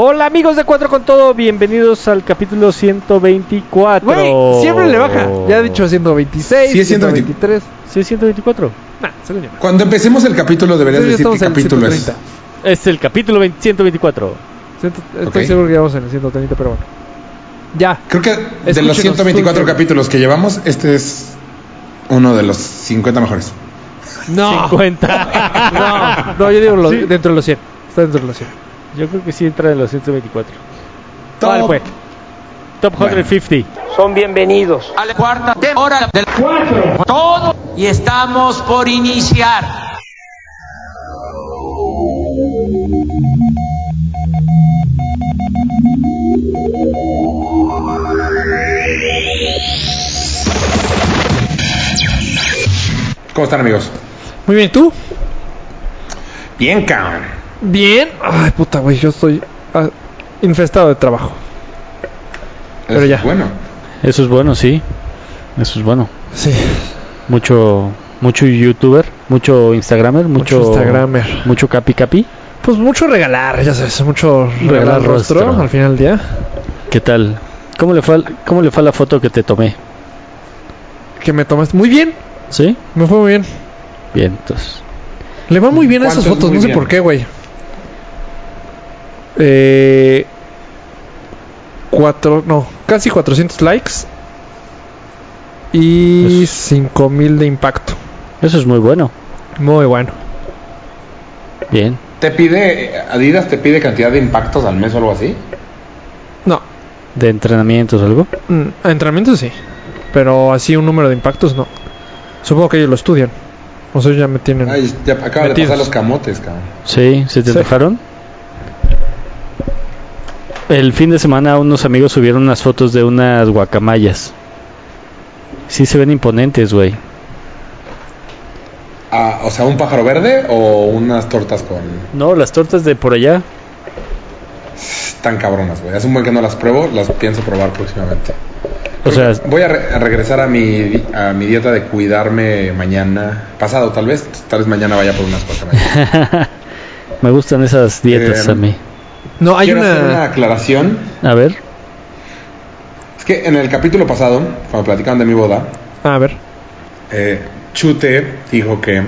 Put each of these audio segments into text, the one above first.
Hola amigos de Cuatro con Todo, bienvenidos al capítulo 124. Güey, siempre le baja. Ya ha dicho 126, Sí, es 123. ¿Sí es 124? Nah, se lo llama. Cuando empecemos el capítulo deberías Sí, decir qué capítulo es. 130. Es el capítulo 20 124. Ciento- Estoy Ok. seguro que vamos en el 130, pero bueno. Ya. Creo que de los 124 escúchenos. capítulos que llevamos, este es uno de los 50 mejores. No. 50. No, no, yo digo lo- Sí. dentro de los 100. Está dentro de los 100. Yo creo que sí entra en los 124. Top. ¿Cuál fue? Top Bueno. 150. son bienvenidos a la cuarta hora del cuatro. Todo y estamos por iniciar. ¿Cómo están, amigos? Muy bien, ¿tú? Bien, cabrón. Bien. Ay, puta, güey, yo estoy ah, infestado de trabajo. Pero Eso ya. es Bueno, Eso es bueno, sí. Eso es bueno. Sí. Mucho mucho youtuber, mucho instagramer, mucho, Mucho instagramer. mucho capi capi. Pues mucho regalar, ya sabes, mucho regalar, Regalar rostro, rostro. al final del día. ¿Qué tal? ¿Cómo le fue al- cómo le fue a la foto que te tomé? Que me tomaste muy bien, ¿Sí? me fue muy bien. Bien, entonces. Le va muy bien a esas ¿Cuánto es fotos, no sé bien? por qué, güey. Eh, cuatro, no, casi 400 likes y Es- 5000 de impacto. Eso es muy bueno. Muy bueno. Bien. ¿te pide, Adidas te pide cantidad de impactos al mes o algo así? No, ¿De entrenamientos o algo? mm, a entrenamiento sí, pero así un número de impactos no. Supongo que ellos lo estudian. O sea, ya me tienen. Ay, ya acaba de pasar los camotes, cabrón. Sí, ¿se te Sí. antojaron? El fin de semana unos amigos subieron unas fotos de unas guacamayas. Sí se ven imponentes, güey. Ah, o sea, un pájaro verde o unas tortas con... No, las tortas de por allá. Tan cabronas, güey. Hace un buen que no las pruebo, las pienso probar próximamente. O sea, Voy a, re- a regresar a mi, a mi dieta de cuidarme mañana, pasado tal vez, tal vez mañana vaya por unas guacamayas. me gustan esas dietas Eh, a mí. No, hay Quiero hacer una una. aclaración. A ver. Es que en el capítulo pasado, cuando platicaban de mi boda, a ver. eh, Chute dijo que,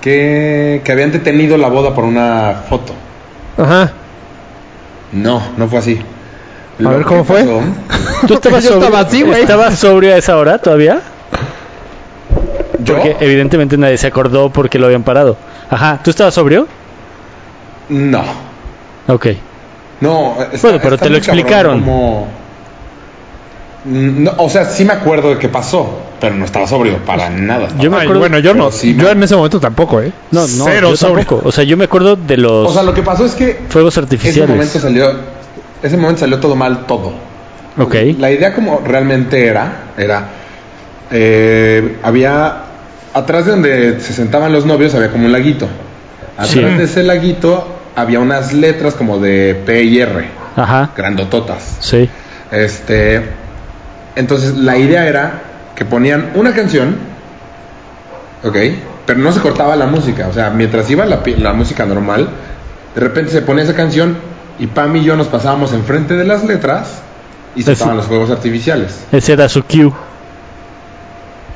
que que habían detenido la boda por una foto. Ajá. No, no fue así. A ver, ¿cómo fue? ¿Tú estabas Yo sobrio, estaba así, güey. ¿Estabas sobrio a esa hora todavía? ¿Yo? Porque evidentemente nadie se acordó porque lo habían parado. Ajá, ¿tú estabas sobrio? No. Ok. No, está- Bueno, pero está te lo explicaron. como- Mm, No, o sea, sí me acuerdo de qué pasó, pero no estaba sobrio para nada. Yo me acuerdo- bueno, yo no. sí me- yo en ese momento tampoco, ¿eh? No, no, Cero yo tampoco. O sea, yo me acuerdo de los O sea, lo que pasó es que fuegos ese artificiales. momento salió, ese momento salió todo mal, todo. Ok. La idea como realmente era, era, eh, había, atrás de donde se sentaban los novios había como un laguito. Atrás Sí. de ese laguito había unas letras como de P y R, Ajá. grandototas. Sí. Este, entonces la idea era que ponían una canción, ok, pero no se cortaba la música, o sea, mientras iba la, la música normal, de repente se ponía esa canción y Pam y yo nos pasábamos enfrente de las letras y estaban los juegos artificiales. Ese era su cue.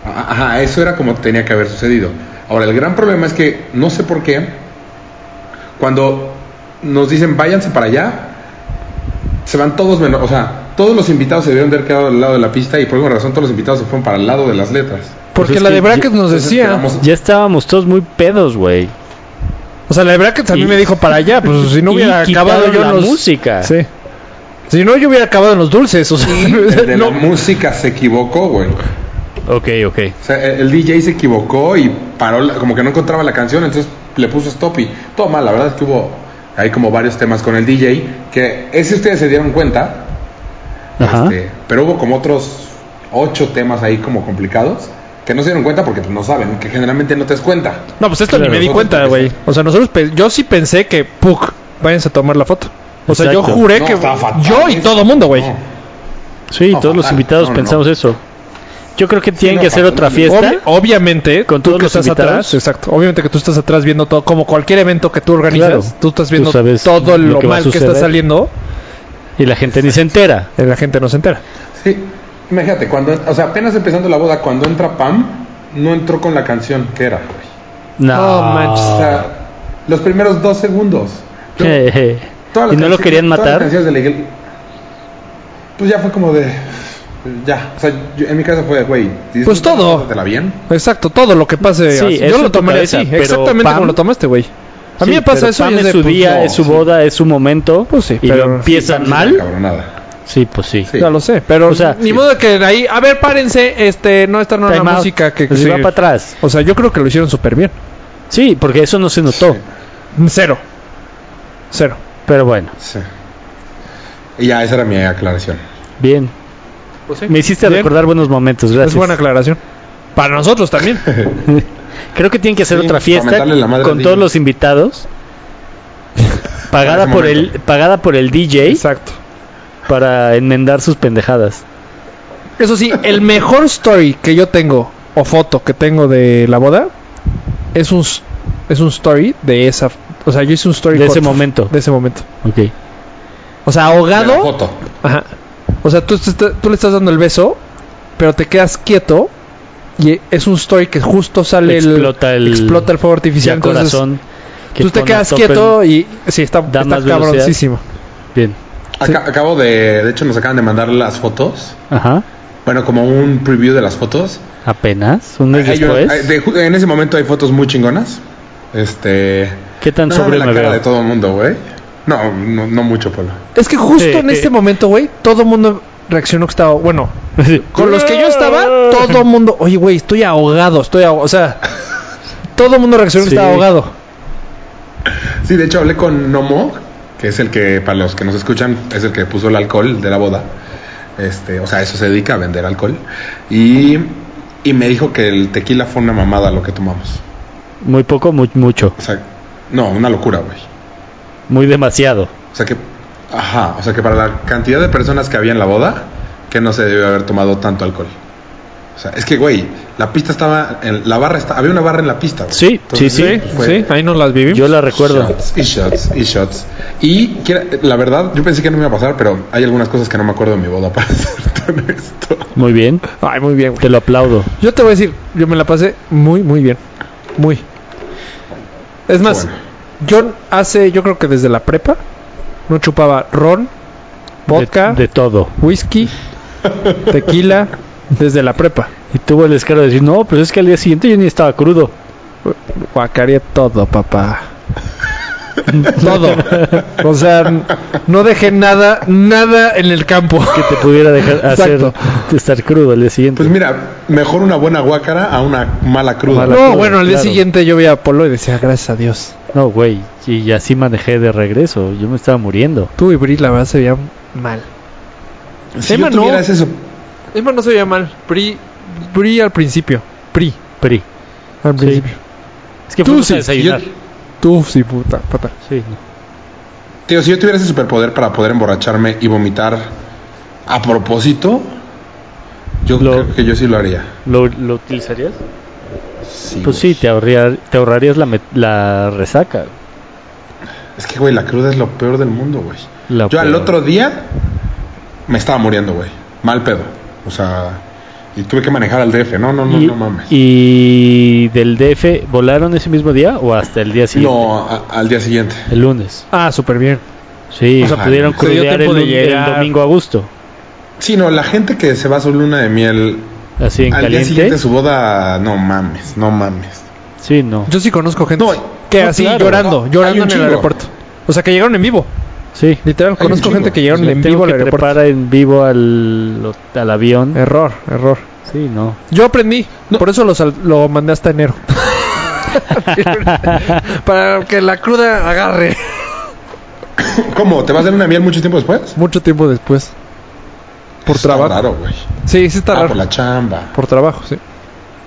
Ajá, eso era como tenía que haber sucedido. Ahora, el gran problema es que no sé por qué, cuando nos dicen váyanse para allá, se van todos menos, o sea, todos los invitados se debieron de haber quedado al lado de la pista y por alguna razón todos los invitados se fueron para el lado de las letras. Porque Pues es la de Brackets nos decía. quedamos- Ya estábamos todos muy pedos, güey. O sea, la de Brackets a mí me dijo para allá. Pues si no hubiera acabado yo en la los. música. Sí. Si no, yo hubiera acabado en los dulces. O sea, El de no. la música se equivocó, güey. Ok, ok. O sea, el el DJ se equivocó y paró, la- como que no encontraba la canción, entonces le puso stop y todo mal. La verdad es que hubo hay como varios temas con el DJ que ese ustedes se dieron cuenta, Ajá. este, pero hubo como otros ocho temas ahí como complicados que no se dieron cuenta porque pues, no saben, que generalmente no te das cuenta. No, pues esto Claro, ni me di cuenta, güey. O sea, nosotros. pe- Yo sí pensé que. ¡Puc! Váyanse a tomar la foto. O sea, yo juré No, que. fatal Yo y todo mundo, güey. No. Sí, No, todos los invitados pensamos no. eso. Yo creo que tienen no, que hacer otra fiesta. Obvi- obviamente, Con tú que los estás invitados. atrás, exacto. Obviamente que tú estás atrás viendo todo, como cualquier evento que tú organizas, Claro. tú estás Tú viendo sabes todo lo lo, que mal que está saliendo, Y la gente ni se entera. y la gente no se entera. Sí, imagínate, cuando, o sea, apenas empezando la boda, cuando entra Pam, no entró con la canción que era, güey. No, No manches. O sea, los primeros dos segundos. Yo- ¿Y no lo querían todas las matar? canciones de la iglesia- pues ya fue como de. Ya. O sea, yo- en mi casa fue, güey. Pues todo. Exacto, todo lo que pase. Sí, Yo lo cabeza, así, exactamente Pam- como lo tomaste, güey. A mí Sí, me pasa eso y es su pues, día, es su sí. boda, es su momento. Pues sí, y pero- lo empiezan Sí, mal. Sí, pues sí. Sí. Ya lo sé, pero O sea, ni sí. modo de que ahí, a ver, párense, este, no está no la música que Pues sí. va para atrás. O sea, yo creo que lo hicieron súper bien. Sí, porque eso no se notó. Cero. Cero. Pero bueno, Sí. Y ya, esa era mi aclaración. bien. Me hiciste Bien. recordar buenos momentos, gracias. Es buena aclaración. Para nosotros también. Creo que tienen que hacer Sí, otra fiesta con todos los invitados. pagada por el pagada por el DJ Exacto. para enmendar sus pendejadas. Eso sí, el mejor story que yo tengo o foto que tengo de la boda es un es un story de esa, o sea, yo hice un story De ese momento. de ese momento. Ok. O sea, De la ahogado. foto. Ajá. O sea, tú, le estás dando el beso, pero te quedas quieto y es un story que justo sale Explota el- explota el fuego artificial, entonces corazón. que tú te quedas quieto y sí está, está cabroncísimo. Bien. Acá- acabo de. De hecho, nos acaban de mandar las fotos. Ajá. Bueno, como un preview de las fotos. Apenas. Un mes Hay- después. hay- de ju- en ese momento hay fotos muy chingonas. Este. ¿Qué tan No, sobre la me cara veo? de todo el mundo, güey. No, no, no mucho, Polo. Es que justo Sí, en sí. este momento, güey, todo el mundo reaccionó que estaba, bueno, con los que yo estaba, todo el mundo, oye, güey, estoy ahogado, estoy ahogado, o sea, todo el mundo reaccionó Sí. que estaba ahogado. Sí, de hecho hablé con Nomo, que es el que, para los que nos escuchan, es el que puso el alcohol de la boda. Este, o sea, eso se dedica a vender alcohol. Y, y me dijo que el tequila fue una mamada lo que tomamos. Muy poco, muy, mucho. O sea, no, una locura, güey. Muy demasiado. O sea que, ajá, o sea que para la cantidad de personas que había en la boda, que no se debió haber tomado tanto alcohol. O sea, es que, güey, la pista estaba, en, la barra está, había una barra en la pista. güey. Sí, sí, sí. Sí, fue- sí, ahí nos las vivimos. Yo la recuerdo. Shots y shots y shots. Y quiera- la verdad, yo pensé que no me iba a pasar, pero hay algunas cosas que no me acuerdo de mi boda, para ser honesto. Muy bien. Ay, muy bien, güey. Te lo aplaudo. Yo te voy a decir, yo me la pasé muy, muy bien. Muy. Es más, Bueno. Yo hace, yo creo que desde la prepa, no chupaba ron, vodka, De, de todo. whisky, tequila, desde la prepa. Y tuvo el descaro de decir, no, pero es que al día siguiente yo ni estaba crudo. Guacareé todo, papá. todo. O sea, no dejé nada, nada en el campo. Que te pudiera dejar hacer Exacto. estar crudo al día siguiente. Pues mira, mejor una buena guácara a una mala cruda. Mala. No, cruda, bueno, al día claro. siguiente yo veía a Polo y decía, gracias a Dios. No, güey. Y así manejé de regreso. Yo me estaba muriendo. Tú y Bri, la verdad, se veían mal. Si Emma yo no. eso, Emma no se veía mal. Bri, Bri al principio. Bri Pri. al Sí. principio. Es que Tú fuimos sí, a desayunar. yo- Tú sí, puta, pata. Sí, tío, si yo tuviera ese superpoder para poder emborracharme y vomitar a propósito, yo Lo- creo que yo sí lo haría. ¿Lo, lo utilizarías? Sí, Pues sí, te, ahorría- te ahorrarías la, resaca. Es que, güey, la cruda es lo peor del mundo, güey. La Yo al otro día me estaba muriendo, güey. Mal pedo. O sea, y tuve que manejar al DF. No, no, no, y, no mames. y del DF, ¿volaron ese mismo día o hasta el día siguiente? no, a- al día siguiente. El lunes. Ah, súper bien. Sí, o sea, pudieron crudear el, el domingo a gusto. Sí, no, la gente que se va a su luna de miel Así en al día caliente. siguiente de su boda, no mames, no mames. Sí, no. Yo sí conozco gente No, que no, así claro. llorando, Hay llorando en el aeropuerto. O sea, que llegaron en vivo. Sí. Literal, conozco gente que llegaron en vivo al aeropuerto. trepar en vivo al, al avión. Error, error. Sí, no. Yo aprendí, por eso lo, sal- lo mandé hasta enero. Para que la cruda agarre. ¿Cómo? ¿Te vas a dar una miel mucho tiempo después? Mucho tiempo después. Por Está trabajo. raro, güey. Sí, sí está Ah, raro. por la chamba. Por trabajo, sí.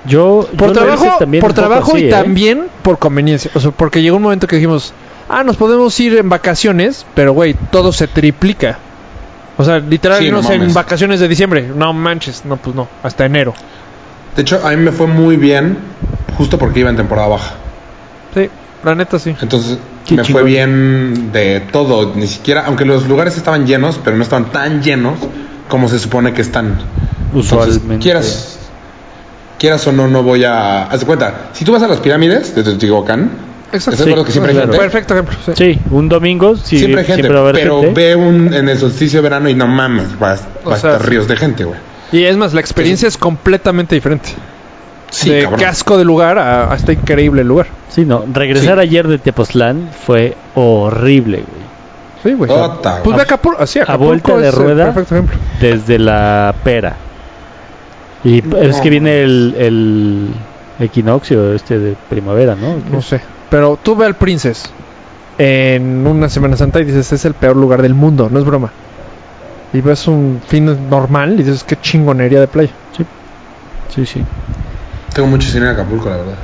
Yo, Por yo trabajo, por trabajo así, y ¿eh? también por conveniencia. O sea, porque llegó un momento que dijimos, ah, nos podemos ir en vacaciones, pero güey, todo se triplica. O sea, literal, Sí, no irnos en vacaciones de diciembre. No manches, no, pues no, hasta enero. De hecho, a mí me fue muy bien justo porque iba en temporada baja. Sí, la neta sí. Entonces Qué me fue bien de todo, ni siquiera, aunque los lugares estaban llenos, pero no estaban tan llenos como se supone que están. Entonces, Usualmente. quieras, quieras o no, no voy a. Haz de cuenta, si tú vas a las pirámides de Teotihuacán, Exacto. ¿estás de acuerdo Sí, que siempre hay gente? Perfecto ejemplo. sí. Sí, un domingo sí, siempre hay gente, va a haber pero gente. ve un en el solsticio de verano y no mames, va, va a sea, estar ríos de gente, güey. Y es más, la experiencia es completamente diferente. Sí, de cabrón. casco de lugar a, a este increíble lugar. Sí, no, regresar Sí. ayer de Tepoztlán fue horrible, güey. Sí, güey. Ota, pues güey. ve Acapulco. Así, A vuelta de rueda. Perfecto ejemplo. Desde la pera. Y es que viene el, el equinoccio este de primavera, ¿no? No sé. Pero tú ve al Princess en una Semana Santa y dices, es el peor lugar del mundo, no es broma. Y ves un fin normal y dices, qué chingonería de playa. Sí, sí. Tengo mucho cine en Acapulco, la verdad.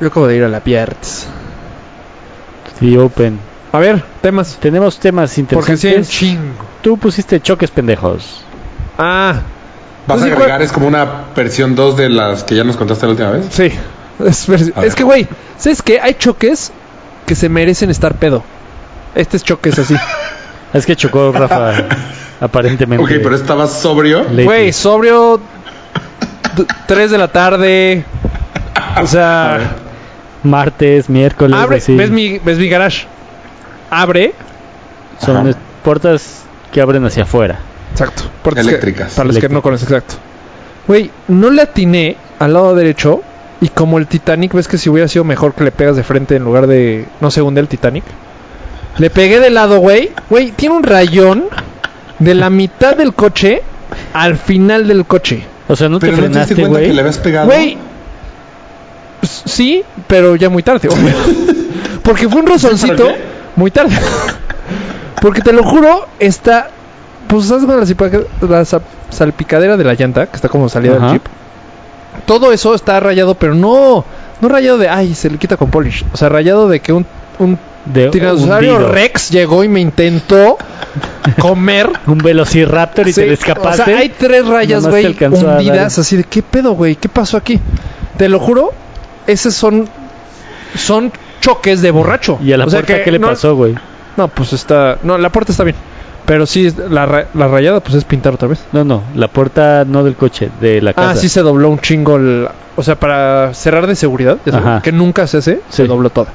Yo acabo de ir a la Pierts. Sí, Open. A ver, temas. Tenemos temas Porque sí hay un interesantes. chingo. Tú pusiste choques pendejos. Ah, ¿Vas Pues a sí, agregar? ¿cuál- Es como una versión 2 de las que ya nos contaste la última vez. sí. Es, es que, güey, ¿sabes qué? Hay choques que se merecen estar pedo. Este es choques así. Es que chocó Rafa, aparentemente. Ok, pero estabas sobrio. Güey, sobrio. 3 de la tarde. O sea, Martes, miércoles, abre. así. ¿ves, mi, ¿Ves mi garage? Abre. Son Ajá. es- puertas que abren hacia afuera. Exacto. puertas que- Eléctricas. para los que no conocen, exacto. Güey, no le atiné al lado derecho. Y como el Titanic, ves que si hubiera sido mejor que le pegas de frente en lugar de. No se hunde el Titanic. Le pegué de lado, güey. Güey, tiene un rayón de la mitad del coche al final del coche. O sea, no Pero te no te frenaste, cuenta que güey. le habías pegado. Güey. Sí, pero ya muy tarde. Porque fue un rozoncito muy tarde. Porque te lo juro, está. Pues sabes con la, la sa- salpicadera de la llanta, que está como salida del Ajá. Todo eso está rayado, pero no. No rayado de. Ay, se le quita con polish. O sea, rayado de que un. Un De tiranosaurio hundido. Rex llegó y me intentó comer. Un velociraptor y Sí, te le escapaste. O sea, hay tres rayas, güey, hundidas, así de qué pedo, güey, qué pasó aquí. Te lo juro, esos son son choques de borracho. ¿Y a la O sea puerta que qué le no- pasó, güey? No, pues está, no, la puerta está bien. Pero sí, la, la rayada, pues es pintar otra vez. No, no, la puerta no del coche, de la casa. Ah, sí se dobló un chingo. el- o sea, para cerrar de seguridad, que nunca se hace, se Sí. dobló toda.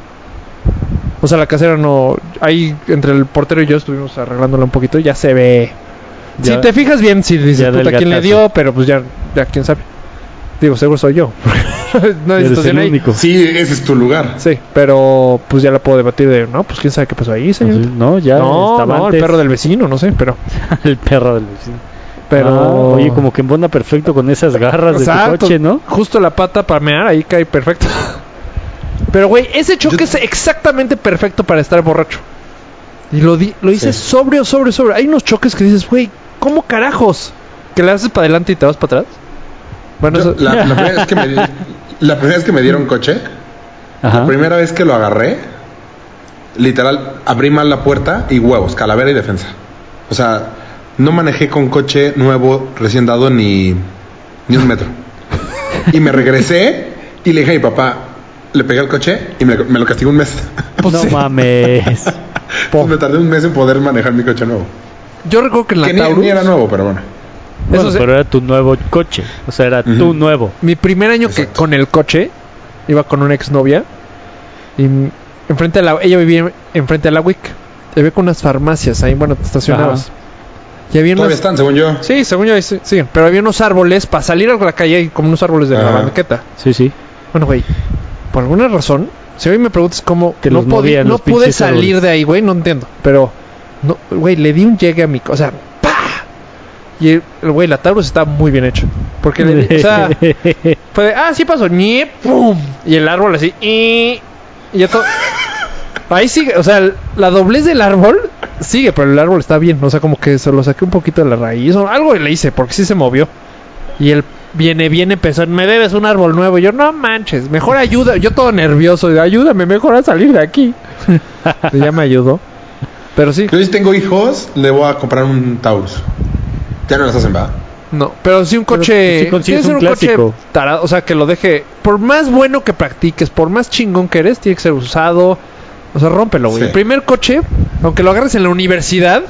O sea, la casera no. Ahí entre el portero y yo estuvimos arreglándola un poquito y ya se ve. Ya- si te fijas bien, si dices, puta, ¿quién le dio? Pero pues ya, ya quién sabe. Digo, seguro soy yo. no hay Eres situación el ahí. único. Sí, ese es tu lugar. Sí, pero pues ya la puedo debatir de, no, pues quién sabe qué pasó ahí, señor. No, ya no, estaba no, antes. el perro del vecino, no sé, pero. el perro del vecino. pero Ah, oye, como que embona perfecto con esas garras de tu Exacto. coche, ¿no? Justo la pata para mear, ahí cae perfecto. Pero, güey, ese choque Yo- es exactamente perfecto para estar borracho. Y lo, di lo hice Sí. sobrio, sobrio, sobrio. Hay unos choques que dices, güey, ¿cómo carajos? ¿Que le haces para adelante y te vas para atrás? Bueno, Yo, eso... la, la primera vez que me, di- la primera vez que me dieron coche, Ajá. la primera vez que lo agarré, literal, abrí mal la puerta y huevos, calavera y defensa. O sea, no manejé con coche nuevo recién dado ni, ni un metro. Y me regresé y le dije a mi papá, le pegué al coche y me, me lo castigó un mes. pues no sí. mames. Pues me tardé un mes en poder manejar mi coche nuevo. Yo recuerdo que en la Que ni, Taurus, ni era nuevo, pero bueno. Bueno, Eso sí. pero era tu nuevo coche. O sea, era tu nuevo. mi primer año que con el coche, iba con una exnovia y enfrente a la... Ella vivía enfrente a la WIC. Había con unas farmacias ahí, bueno, te estacionabas. Y había Todavía están, según yo. Sí, según yo, ahí sí, siguen. Pero había unos árboles para salir a la calle, hay como unos árboles de la banqueta. Sí, sí. Bueno, güey, por alguna razón, si hoy me preguntas cómo Que no, los podí- movían no pude salir árboles. de ahí, güey, no entiendo. Pero, no, güey, le di un llegue a mi. O sea. Y el güey, la Taurus está muy bien hecho. Porque le o sea, fue de, ah, sí pasó, ñe, pum. Y el árbol así, y, y ya todo. Ahí sigue, o sea, la doblez del árbol sigue, pero el árbol está bien. O sea, como que se lo saqué un poquito de la raíz. o algo le hice, porque sí se movió. Y él viene, viene, empezó, me debes un árbol nuevo. Y yo, no manches, mejor ayuda. Yo todo nervioso, ayúdame mejor a salir de aquí. y ya me ayudó. Pero sí. Yo si tengo hijos, le voy a comprar un Taurus. Ya no las hacen, ¿verdad? No, pero si un Pero, coche. pues, si un clásico. coche tarado, o sea, que lo deje. Por más bueno que practiques, por más chingón que eres, tiene que ser usado. O sea, rómpelo, güey. Sí. El primer coche, aunque lo agarres en la universidad,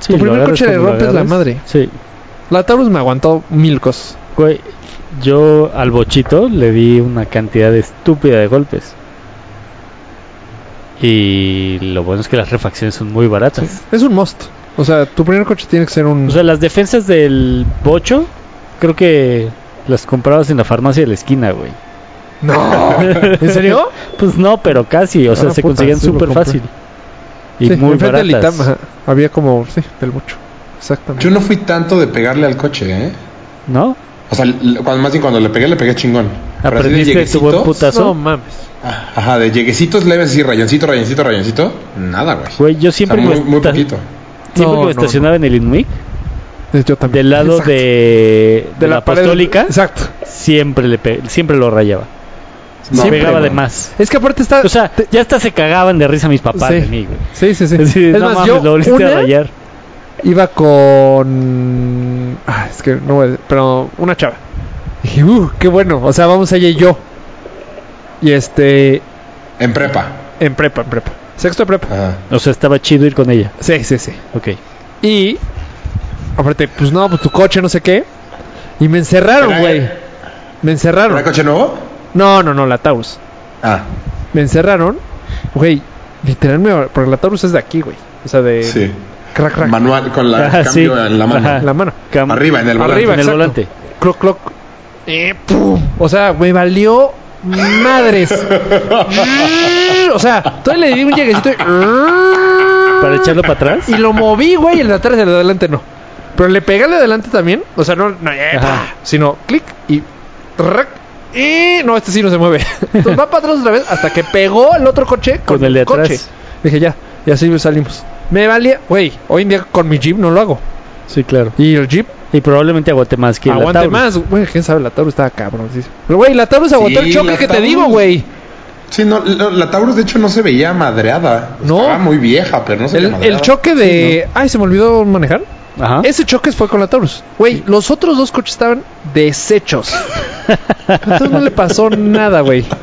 Sí, Tu primer coche le rompes la madre. Sí. la Taurus me aguantó mil cosas. Güey, yo al bochito le di una cantidad estúpida de golpes. Y lo bueno es que las refacciones son muy baratas. Es un must. O sea, tu primer coche tiene que ser un. O sea, las defensas del bocho, creo que las comprabas en la farmacia de la esquina, güey. no. ¿En serio? Pues no, pero casi. O sea, Ah, se puta, conseguían súper fácil. Y Sí, muy del baratas. Itam, ajá. Había como. Sí, del mucho. Exactamente. Yo no fui tanto de pegarle al coche, ¿eh? ¿No? O sea, cuando, más bien cuando le pegué, le pegué chingón. ¿Aprendiste tu buen putazo? No mames. Ah, Ajá, de lleguecitos leves así, rayoncito, rayoncito, rayoncito. Nada, güey. Güey, yo O sea, siempre muy, poquito. Siempre No, que me no, estacionaba en el Inumic, Yo también. del lado Exacto. de, de, la, pared- apostólica, Exacto. siempre le pe- siempre lo rayaba. No, Se pegaba de más. Es que aparte está. O sea, ya hasta se cagaban de risa mis papás Sí. de mí, güey. sí, sí, sí. Sí, es no más, mames, yo lo volviste a rayar. iba con. Ah, es que no voy a- Pero una chava. Dije, uh, qué bueno. O sea, vamos ella y yo. Y este. En prepa. En prepa, en prepa. Sexto de prepa. Ajá. O sea, estaba chido ir con ella. Sí, sí, sí. Ok. Y. Aparte, pues no, pues tu coche, no sé qué. Y me encerraron, güey. Me encerraron. ¿Era coche nuevo? No, no, no, la Taurus. Ah, Me encerraron. Güey, literalmente. Porque la Taurus es de aquí, güey. O sea, de. sí. Crack, crack. Manual con la Ajá, cambio sí. en la mano. Ajá. La mano. Cam- Arriba, en el volante. Arriba, en el volante. Cloc, cloc. Eh, pum. O sea, me valió madres. o sea, todavía le di un lleguecito y... Para echarlo para atrás. Y lo moví, güey, el de atrás y el de adelante no. Pero le pegué al de adelante también. O sea, no, no sino clic y... y no, este sí no se mueve. Entonces va para atrás otra vez hasta que pegó el otro coche con, Con el de atrás. coche. Dije, ya, y así salimos. Me valía, güey, hoy en día con mi Jeep no lo hago. Sí, claro. Y el Jeep Y probablemente aguante más que la Aguante más, güey. ¿Quién sabe? La Taurus estaba cabrón. sí. Pero, güey, la Taurus aguantó Sí, el choque que te digo, güey. Sí, no, la, la Taurus de hecho no se veía madreada. No. Estaba muy vieja, pero no se veía El, madreada. el choque de. Ay, se me olvidó manejar. Ajá. Ese choque fue con la Taurus. Güey, los otros dos coches estaban deshechos. Entonces no le pasó nada, güey.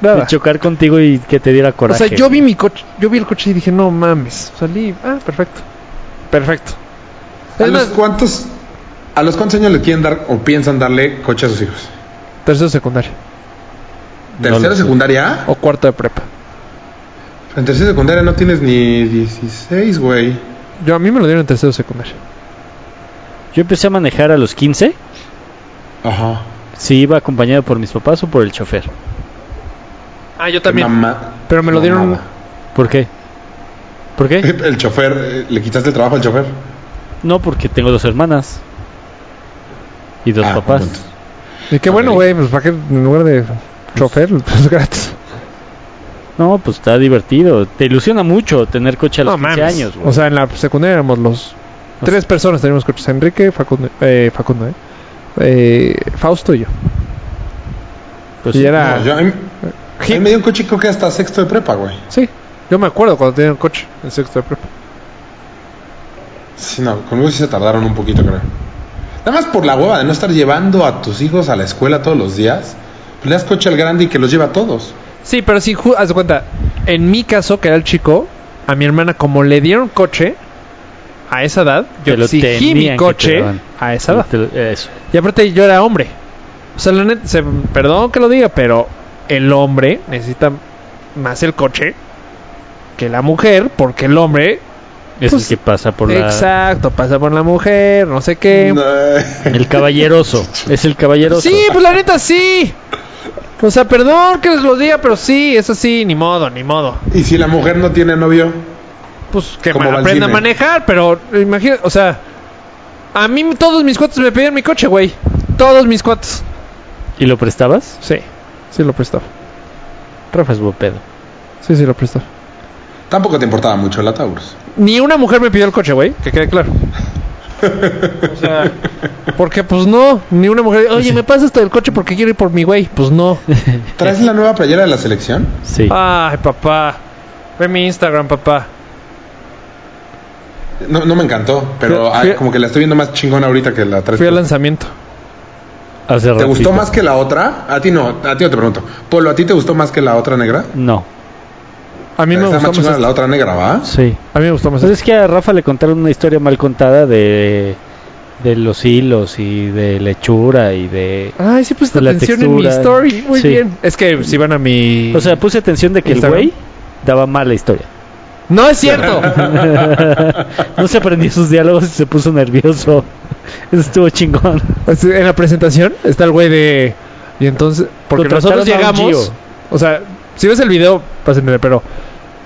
De Nada. chocar contigo y que te diera O coraje. sea, yo vi mi coche, yo vi el coche y dije, no mames. Salí, ah, perfecto. Perfecto. ¿A los cuántos a los cuántos años le quieren dar o piensan darle coche a sus hijos? tercero secundaria. ¿Tercero secundaria? O cuarto de prepa. En tercero secundaria no tienes ni 16, güey. Yo a mí me lo dieron en tercero secundaria. Yo empecé a manejar a los 15. Ajá. Si iba acompañado por mis papás o por el chofer. Ah, yo Qué mamá- Pero me lo dieron- mamada. ¿Por qué? ¿Por qué? El chofer, eh, ¿le quitaste el trabajo al chofer? No, porque tengo dos hermanas. Y dos Ah, papás. punto. Y qué bueno, güey, pues para qué en lugar de chofer, pues gratis. No, pues está divertido. Te ilusiona mucho tener coche a los No 15 mames. años, güey. O sea, en la secundaria éramos los tres personas teníamos coches. Enrique, Facundo, eh, Facundo, eh. Eh, Fausto y yo. Pues y sí. era- No, yo, a, mí, a mí me dio un coche creo que hasta sexto de prepa, güey. Sí, yo me acuerdo cuando tenía un coche en sexto de prepa. Sí, no, conmigo sí se tardaron un poquito, creo. Nada más por la hueva de no estar llevando a tus hijos a la escuela todos los días. pues le das coche al grande y que los lleva a todos. Sí, pero sí, haz de cuenta, en mi caso, que era el chico, a mi hermana, como le dieron coche a esa edad, yo Te exigí mi coche a esa edad. Te Eso. Y aparte yo era hombre. O sea, la neta, se- perdón que lo diga, pero el hombre necesita más el coche que la mujer, porque el hombre, Es Pues, el que pasa por la... exacto, pasa por la mujer, no sé qué. No, El caballeroso. es el caballeroso. Sí, pues la neta sí. O sea, perdón que les lo diga, pero sí, es así, ni modo, ni modo. y si la mujer no tiene novio, Pues que ¿Cómo ma- va el aprenda a manejar, pero imagínate, o sea, a mí todos mis cuates me pedían mi coche, güey. Todos mis cuates. ¿Y lo prestabas? Sí, sí lo prestaba. Rafa es buen pedo. Sí, sí lo prestaba. tampoco te importaba mucho la Taurus. Ni una mujer me pidió el coche, güey, que quede claro. o sea, porque pues no, ni una mujer, oye, me pasas todo el coche porque quiero ir por mi güey. Pues no. ¿Traes la nueva playera de la selección? Sí. Ay, papá. Ve mi Instagram, papá. No, no me encantó, pero Fui- ah, como que la estoy viendo más chingona ahorita que la tres. Fui al lanzamiento. Hace ¿Te gustó más que la otra? A ti no, a ti no te pregunto. Polo, ¿a ti te gustó más que la otra negra? No, A mí me Está gustó más la otra negra, ¿va? sí. A mí me gustó más. Pues es que a Rafa le contaron una historia mal contada de, de los hilos y de lechura y de... Ay, sí la atención en mi textura. story. Muy Sí. bien. Es que si van a mi. O sea, puse atención de que el güey daba mal la historia. no es cierto. no se aprendió sus diálogos y se puso nervioso. Eso estuvo chingón. En la presentación está el güey de. Y entonces. Porque nosotros llegamos. O sea, si ves el video, entender, pero.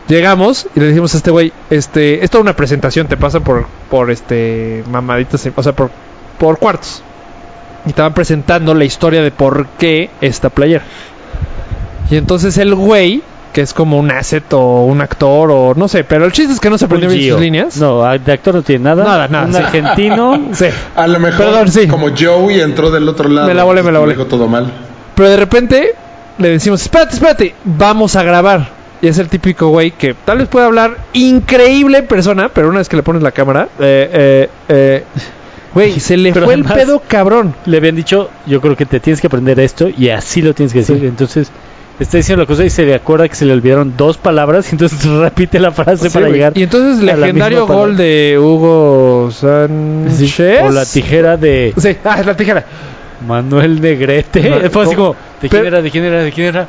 Llegamos y le dijimos a este güey, este, es toda una presentación, te pasan por, por este, mamaditas, o sea, por, por cuartos. Y estaban presentando la historia de por qué esta playera. Y entonces el güey, que es como un asset o un actor o no sé, pero el chiste es que no se aprendió bien sus líneas. No, de actor no tiene nada. Nada, nada, Un sí. argentino. Sí. A lo mejor, Perdón, sí. como Joey entró del otro lado. Me la volé, me la volé. Dijo todo mal. Pero de repente le decimos, espérate, espérate, vamos a grabar. Y es el típico güey que tal vez puede hablar increíble en persona, pero una vez que le pones la cámara, eh, eh, eh, güey, se le Pero fue el pedo cabrón. Le habían dicho, yo creo que te tienes que aprender esto y así lo tienes que decir. Sí. Entonces, está diciendo la cosa y se le acuerda que se le olvidaron dos palabras y entonces repite la frase Sí, para llegar. Y entonces legendario gol de Hugo Sí, Sánchez. o la tijera de Sí, ah, la tijera. Manuel Negrete. No, Fue así como, ¿de quién era? ¿De quién era? ¿De quién era?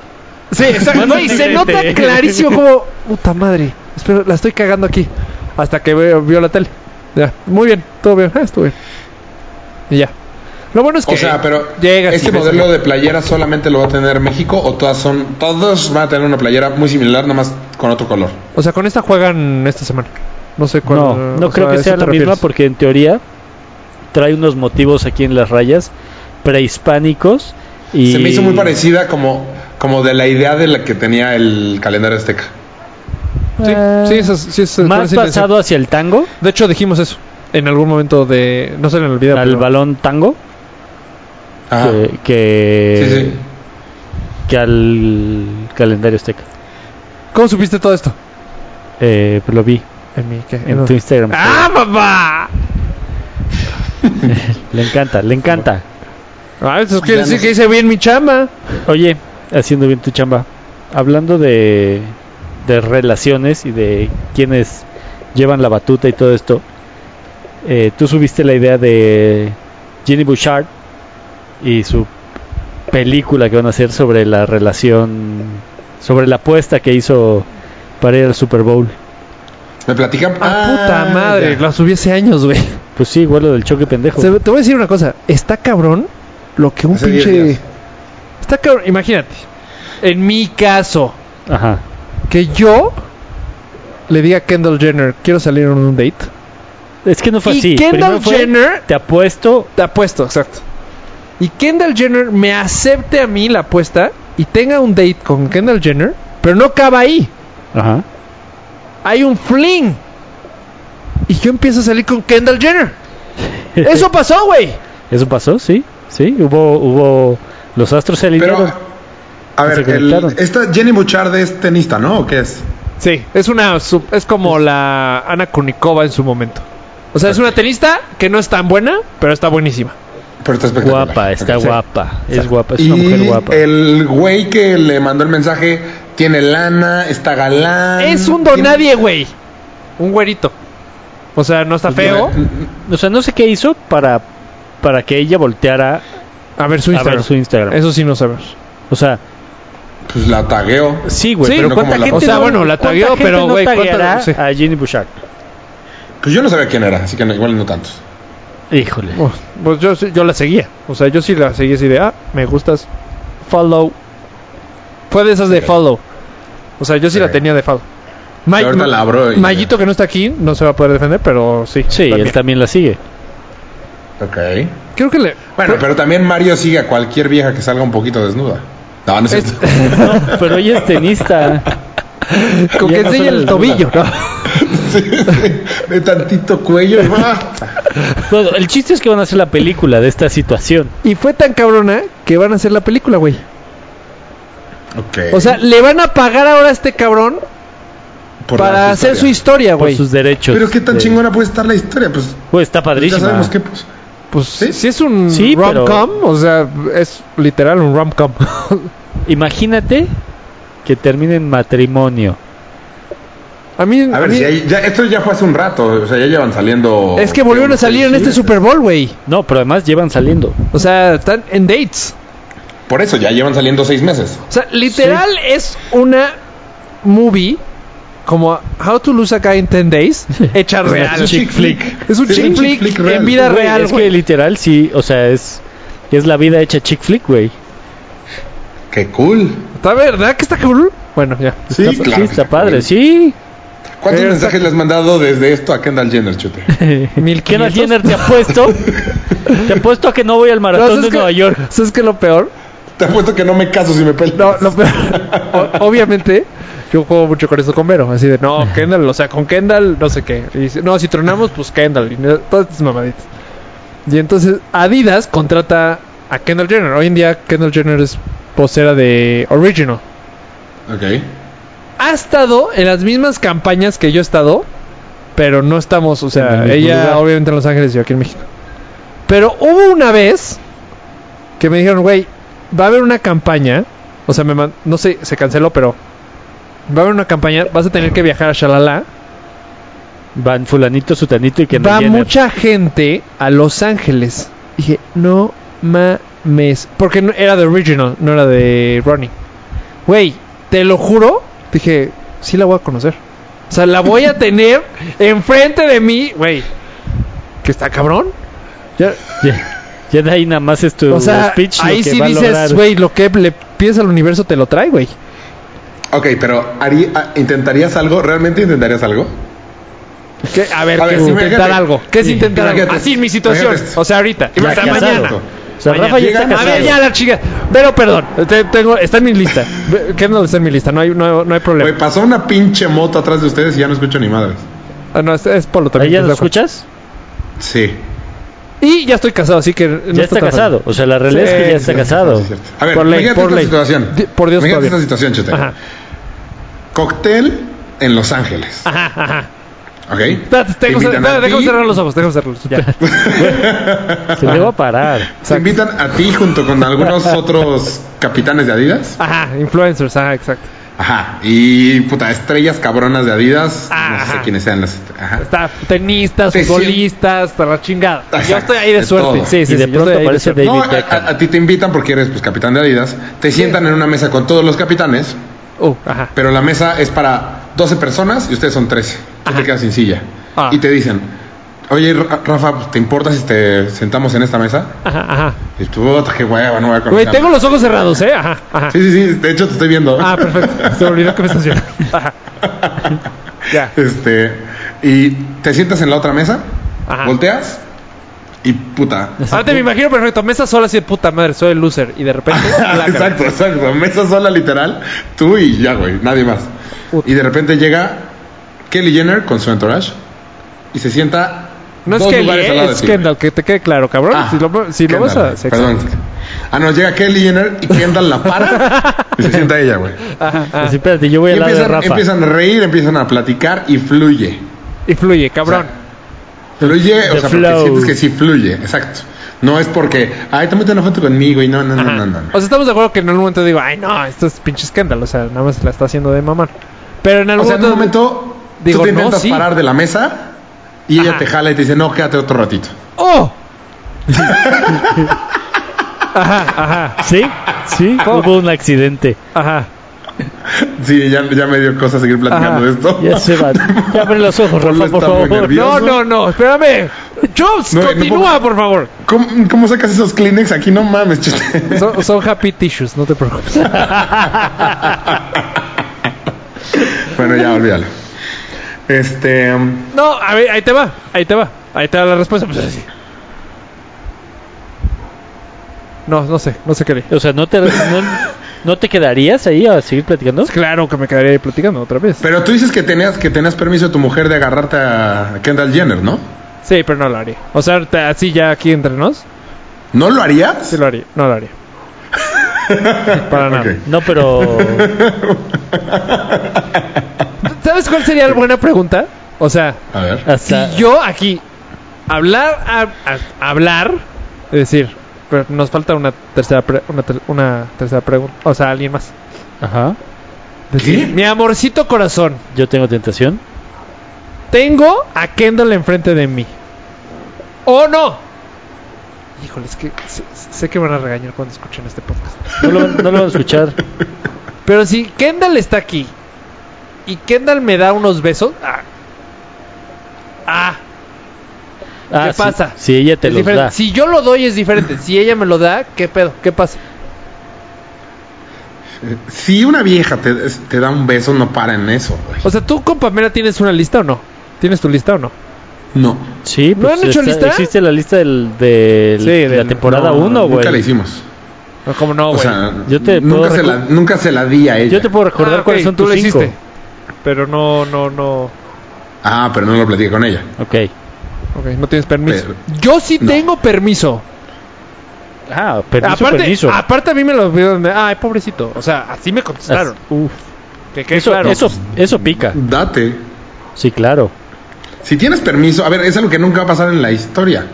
Sí, exacto. No, y se nota clarísimo como, puta madre, espero, la estoy cagando aquí. Hasta que veo, vio la tele. Ya, muy bien, todo bien, ah, estuvo bien. Y ya. Lo bueno es que O sea, pero ¿este modelo de playera solamente lo va a tener México o todas son todos van a tener una playera muy similar, nomás con otro color? O sea, con esta juegan esta semana. No sé cuál. No, creo sea, que ¿a sea la misma porque en teoría trae unos motivos aquí en las rayas prehispánicos y Se me hizo muy parecida como, como de la idea de la que tenía el calendario azteca. Sí, Eh, sí, eso, sí, eso más pasado hacia el tango. De hecho, dijimos eso en algún momento de. No se le olvida. al pero- balón tango, Ajá. que, que, Sí, sí. que al calendario azteca. ¿Cómo supiste todo esto? Eh, pues lo vi En mi. ¿qué? en tu Instagram. ¡Ah, papá! Le encanta, le encanta. Ah, eso quiere decir no que hice bien mi chamba. Oye, haciendo bien tu chamba, hablando de, de relaciones y de quienes llevan la batuta y todo esto, eh, tú subiste la idea de Jenny Bouchard y su película que van a hacer sobre la relación, sobre la apuesta que hizo para ir al Super Bowl. Me platican. Ah, puta madre. ya. La subí hace años, güey. Pues sí, igual lo del choque pendejo. Se- Te voy a decir una cosa. Está cabrón lo que un Hace diez pinche. Días. Está cabrón. Imagínate. En mi caso, Ajá. que yo le diga a Kendall Jenner, quiero salir en un date. Es que no fue y así. Kendall fue, Jenner, te apuesto, te apuesto, exacto. Y Kendall Jenner me acepte a mí la apuesta y tenga un date con Kendall Jenner, pero no acaba ahí. ajá. Hay un fling. Y yo empiezo a salir con Kendall Jenner. Eso pasó, güey. Eso pasó, sí, sí. Hubo, hubo, los astros se alinearon. Pero, a ver, el- esta Jenny Bouchard es tenista, ¿no? ¿O qué es? Sí, es una sub- es como la Ana Kurnikova en su momento. O sea, es una tenista que no es tan buena, pero está buenísima. Pero está espectacular. Guapa, está guapa, es guapa, es y una mujer guapa. el güey que le mandó el mensaje tiene lana, está galán. Es un tiene- donadie, güey. Un güerito. O sea, no está feo. O sea, no sé qué hizo para, para que ella volteara A ver su a Instagram. ver su Instagram. Eso sí no sabemos. O sea, Pues la tagueo. sí, güey, Sí, pero no ¿cuánta como la- gente O sea, no- bueno, la cuánta gente pero, no güey, ¿cuánta- tagueará sí. a Jenny Bouchard? Pues yo no sabía quién era, así que no- igual no tantos. Híjole. Oh, pues yo, yo la seguía. O sea, yo sí la seguía así de, ah, me gustas. Follow. Fue de esas de Ok. follow. O sea, yo sí la Ok. tenía de follow. May- ahorita la abro y- Mayito que no está aquí no se va a poder defender, pero sí. Sí, también. él también la sigue. Ok. Creo que le. Bueno, pero también Mario sigue a cualquier vieja que salga un poquito desnuda. No, no es cierto. No, pero ella es tenista. Con Ya que enseñe el tobillo, ¿no? de tantito cuello. y. Bueno, el chiste es que van a hacer la película de esta situación. Y fue tan cabrona que van a hacer la película, güey. ok. O sea, le van a pagar ahora a este cabrón Por para hacer su historia. historia, Por güey. sus derechos. Pero qué tan de- chingona puede estar la historia, pues. Pues está Ya padrísima. sabemos que, pues. Pues Sí. si es un Sí, pero- rom-com, o sea, es literal un rom-com. Imagínate que termine en matrimonio. a mí, A a ver, mí- si hay- ya, esto ya fue hace un rato, o sea, ya llevan saliendo. es que volvieron a salir en este Super Bowl, güey. No, pero además llevan saliendo. O sea, están en dates. Por eso, ya llevan saliendo seis meses. O sea, literal es una movie como How to Lose a Guy in 10 Days hecha real. Es un chick flick. Es un Sí, chick flick, en vida Güey, real, es que güey. literal sí, o sea, es es la vida hecha chick flick, güey. Qué cool. ¿Está verdad que está cool? Bueno, ya. Sí, está, claro sí, que está está padre, cool. sí. ¿Cuántos Pero mensajes le has mandado desde esto a Kendall Jenner, chute? ¿Mil Kendall? Jenner te apuesto, te apuesto a que no voy al maratón ¿sabes de? Nueva York. ¿Sabes qué es lo peor? Te apuesto que no me caso si me pelas. No, lo peor. o- obviamente, yo juego mucho con eso con Vero. Así de, no, Kendall, o sea, con Kendall, no sé qué. Y dice, no, si tronamos, pues Kendall. Y no- todas estas mamaditas. Y entonces, Adidas contrata a Kendall Jenner. Hoy en día, Kendall Jenner es posera de Original. Ok. Ha estado en las mismas campañas que yo he estado, pero no estamos, o sea, ella lugar. obviamente en Los Ángeles y yo aquí en México. Pero hubo una vez que me dijeron, güey, va a haber una campaña, o sea, me man- no sé, se canceló, pero va a haber una campaña, vas a tener que viajar a Shalala. Van fulanito, sutanito y Kendall Va Jenner. mucha gente a Los Ángeles. Dije, no mames, porque no- era de Original, no era de Ronnie. Güey, te lo juro, dije, sí la voy a conocer. O sea, la voy a tener enfrente de mí, güey. Que está cabrón. Ya, Ya, ya de ahí nada más es tu o sea, speech lo ahí que sí va dices, güey, lo que le pides al universo te lo trae, güey. Ok, pero harí- ah, ¿intentarías algo? ¿Realmente intentarías algo? ¿Qué? A ver, A ¿qué ver, es intentar imagínate. algo? ¿Qué es Sí, intentar algo? Así en mi situación. Imagínate. O sea, ahorita. Ya Hasta casado. mañana. O sea, Mañana. Rafa ya Llega está a ver, ya la chica. Pero perdón, te- tengo, está en mi lista. Kendall está en mi lista, no hay, no, no hay problema. Güey, pasó una pinche moto atrás de ustedes y ya no escucho ni madres. Ah, no, es, es Polo ¿Ahí también. ya lo escuchas? Sí. Y ya estoy casado, así que. no ya está tan casado. O sea, la realidad es que ya está Sí, casado. sí, sí, sí. A ver, Por ley, imagínate por esta ley. situación. Por Dios, Imagínate todavía. esta situación, fácil. Ajá, Cóctel en Los Ángeles. ajá, ajá. ¿Ok? Espérate, tengo, Te déjame cerrar los ojos, déjame cerrar los ojos. Ya. Se a parar. Te invitan a ti junto con algunos otros capitanes de Adidas. Ajá, influencers, ajá, exacto. Ajá. Y puta, estrellas cabronas de Adidas. No Ajá. sé quiénes sean las. Ajá. Está tenistas, Te futbolistas, hasta la chingada. Yo estoy ahí de de suerte. todo. Sí, sí, Y de sí, pronto aparece suerte. No, David a, Beckham. a- a ti te invitan porque eres pues capitán de Adidas. Te sientan en una mesa con todos los capitanes, Uh, ajá. pero la mesa es para 12 personas y ustedes son 13. Tú Ajá. te quedas sin silla. Ah. Y te dicen, oye Ra- Rafa, ¿te importa si te sentamos en esta mesa? Ajá, ajá. Y tú, puta, qué hueva, no voy a Güey, tengo los ojos cerrados, ¿eh? Ajá, ajá. Sí, sí, sí, de hecho te estoy viendo. Ah, perfecto. Se olvidó que me estás viendo. Ajá. Ya. Este, y te sientas en la otra mesa, Ajá. volteas y puta. Ahora te me imagino perfecto. Mesa sola así de puta madre, soy el loser. Y de repente. exacto, exacto. Mesa sola literal, tú y ya, güey, nadie más. Puta. Y de repente llega Kelly Jenner con su entourage y se sienta No es dos lado de es Kendall, que te quede claro, cabrón. Ah, si lo, si lo vas a. sí, Perdón. Ah, no, llega Kelly Jenner y Kendall la para y se sienta ella, güey. Así, espérate, yo voy de empiezan, Rafa. empiezan a reír, empiezan a platicar y fluye. Y fluye, cabrón. Fluye, o sea, flow. porque sientes que sí fluye, exacto. No es porque, ay, tómate una foto conmigo y no, no, no, no, no. no. O sea, estamos de acuerdo que en algún momento digo, ay, no, esto es pinche escándalo. O sea, nada más la está haciendo de mamar. Pero en O algún sea, en un momento digo, tú te no, intentas sí. parar de la mesa y ella Ajá. te jala y te dice, no, quédate otro ratito. ¡Oh! ajá, ajá, ¿Sí? Sí, hubo un accidente. ajá. Sí, ya, ya me dio cosa seguir platicando Ajá. de esto. Ya se va. Ya abre los ojos, Rafa, por favor. No, no, no, espérame. Jobs, No, continúa, por favor. ¿Cómo, cómo sacas esos Kleenex aquí? No mames, chute. Son, son happy tissues, no te preocupes. bueno, ya, olvídalo. Este. No, a ver, ahí te va, ahí te va. Ahí te va la respuesta. Pues así. No, no sé, no sé qué haré. O sea, ¿no te, no, ¿no te quedarías ahí a seguir platicando? Claro que me quedaría ahí platicando otra vez. Pero tú dices que tenías, que tenías permiso de tu mujer de agarrarte a Kendall Jenner, ¿no? Sí, pero no lo haría. O sea, te- así ya aquí entre nos, ¿No lo harías? sí lo haría. No lo haría. Para nada. Ok. No, pero. ¿Sabes cuál sería la buena pregunta? O sea, A ver. Hasta- si yo aquí hablar a, a- hablar, es decir, pero nos falta una tercera pre- una, ter- una tercera pregunta, o sea, alguien más. Ajá. ¿Qué? Mi amorcito corazón, Yo tengo tentación. tengo a Kendall enfrente de mí. ¿O no? Híjole, es que sé, sé que van a regañar cuando escuchen este podcast. No lo, no lo van a escuchar. Pero si Kendall está aquí y Kendall me da unos besos, ah, ah, Ah, ¿Qué pasa? Si ella te es los diferente. da. Si yo lo doy es diferente. Si ella me lo da, ¿qué pedo? ¿Qué pasa? Si una vieja te, te da un beso, no para en eso, güey. O sea, ¿tú con Pamela tienes una lista o no? ¿Tienes tu lista o no? No. Sí, ¿No pues han hecho está- lista? existe la lista del, del- Sí, de la temporada No, 1, güey. Nunca la hicimos. No, ¿Cómo no, o güey? sea, Yo te nunca, se la, nunca se la di a ella. Yo te puedo recordar Ah, ok, cuáles son tú tus lo cinco. hiciste. Pero no, no, no. Ah, pero no lo platiqué con ella. Ok. Ok, no tienes permiso. Pero- Yo sí no. tengo permiso. Ah, permiso, aparte, permiso. aparte a mí me lo vieron de, ay, pobrecito. O sea, así me contestaron. Uf. Que Eso, claro. eso, eso pica. Date. Sí, claro. Si tienes permiso, a ver, es algo que nunca va a pasar en la historia.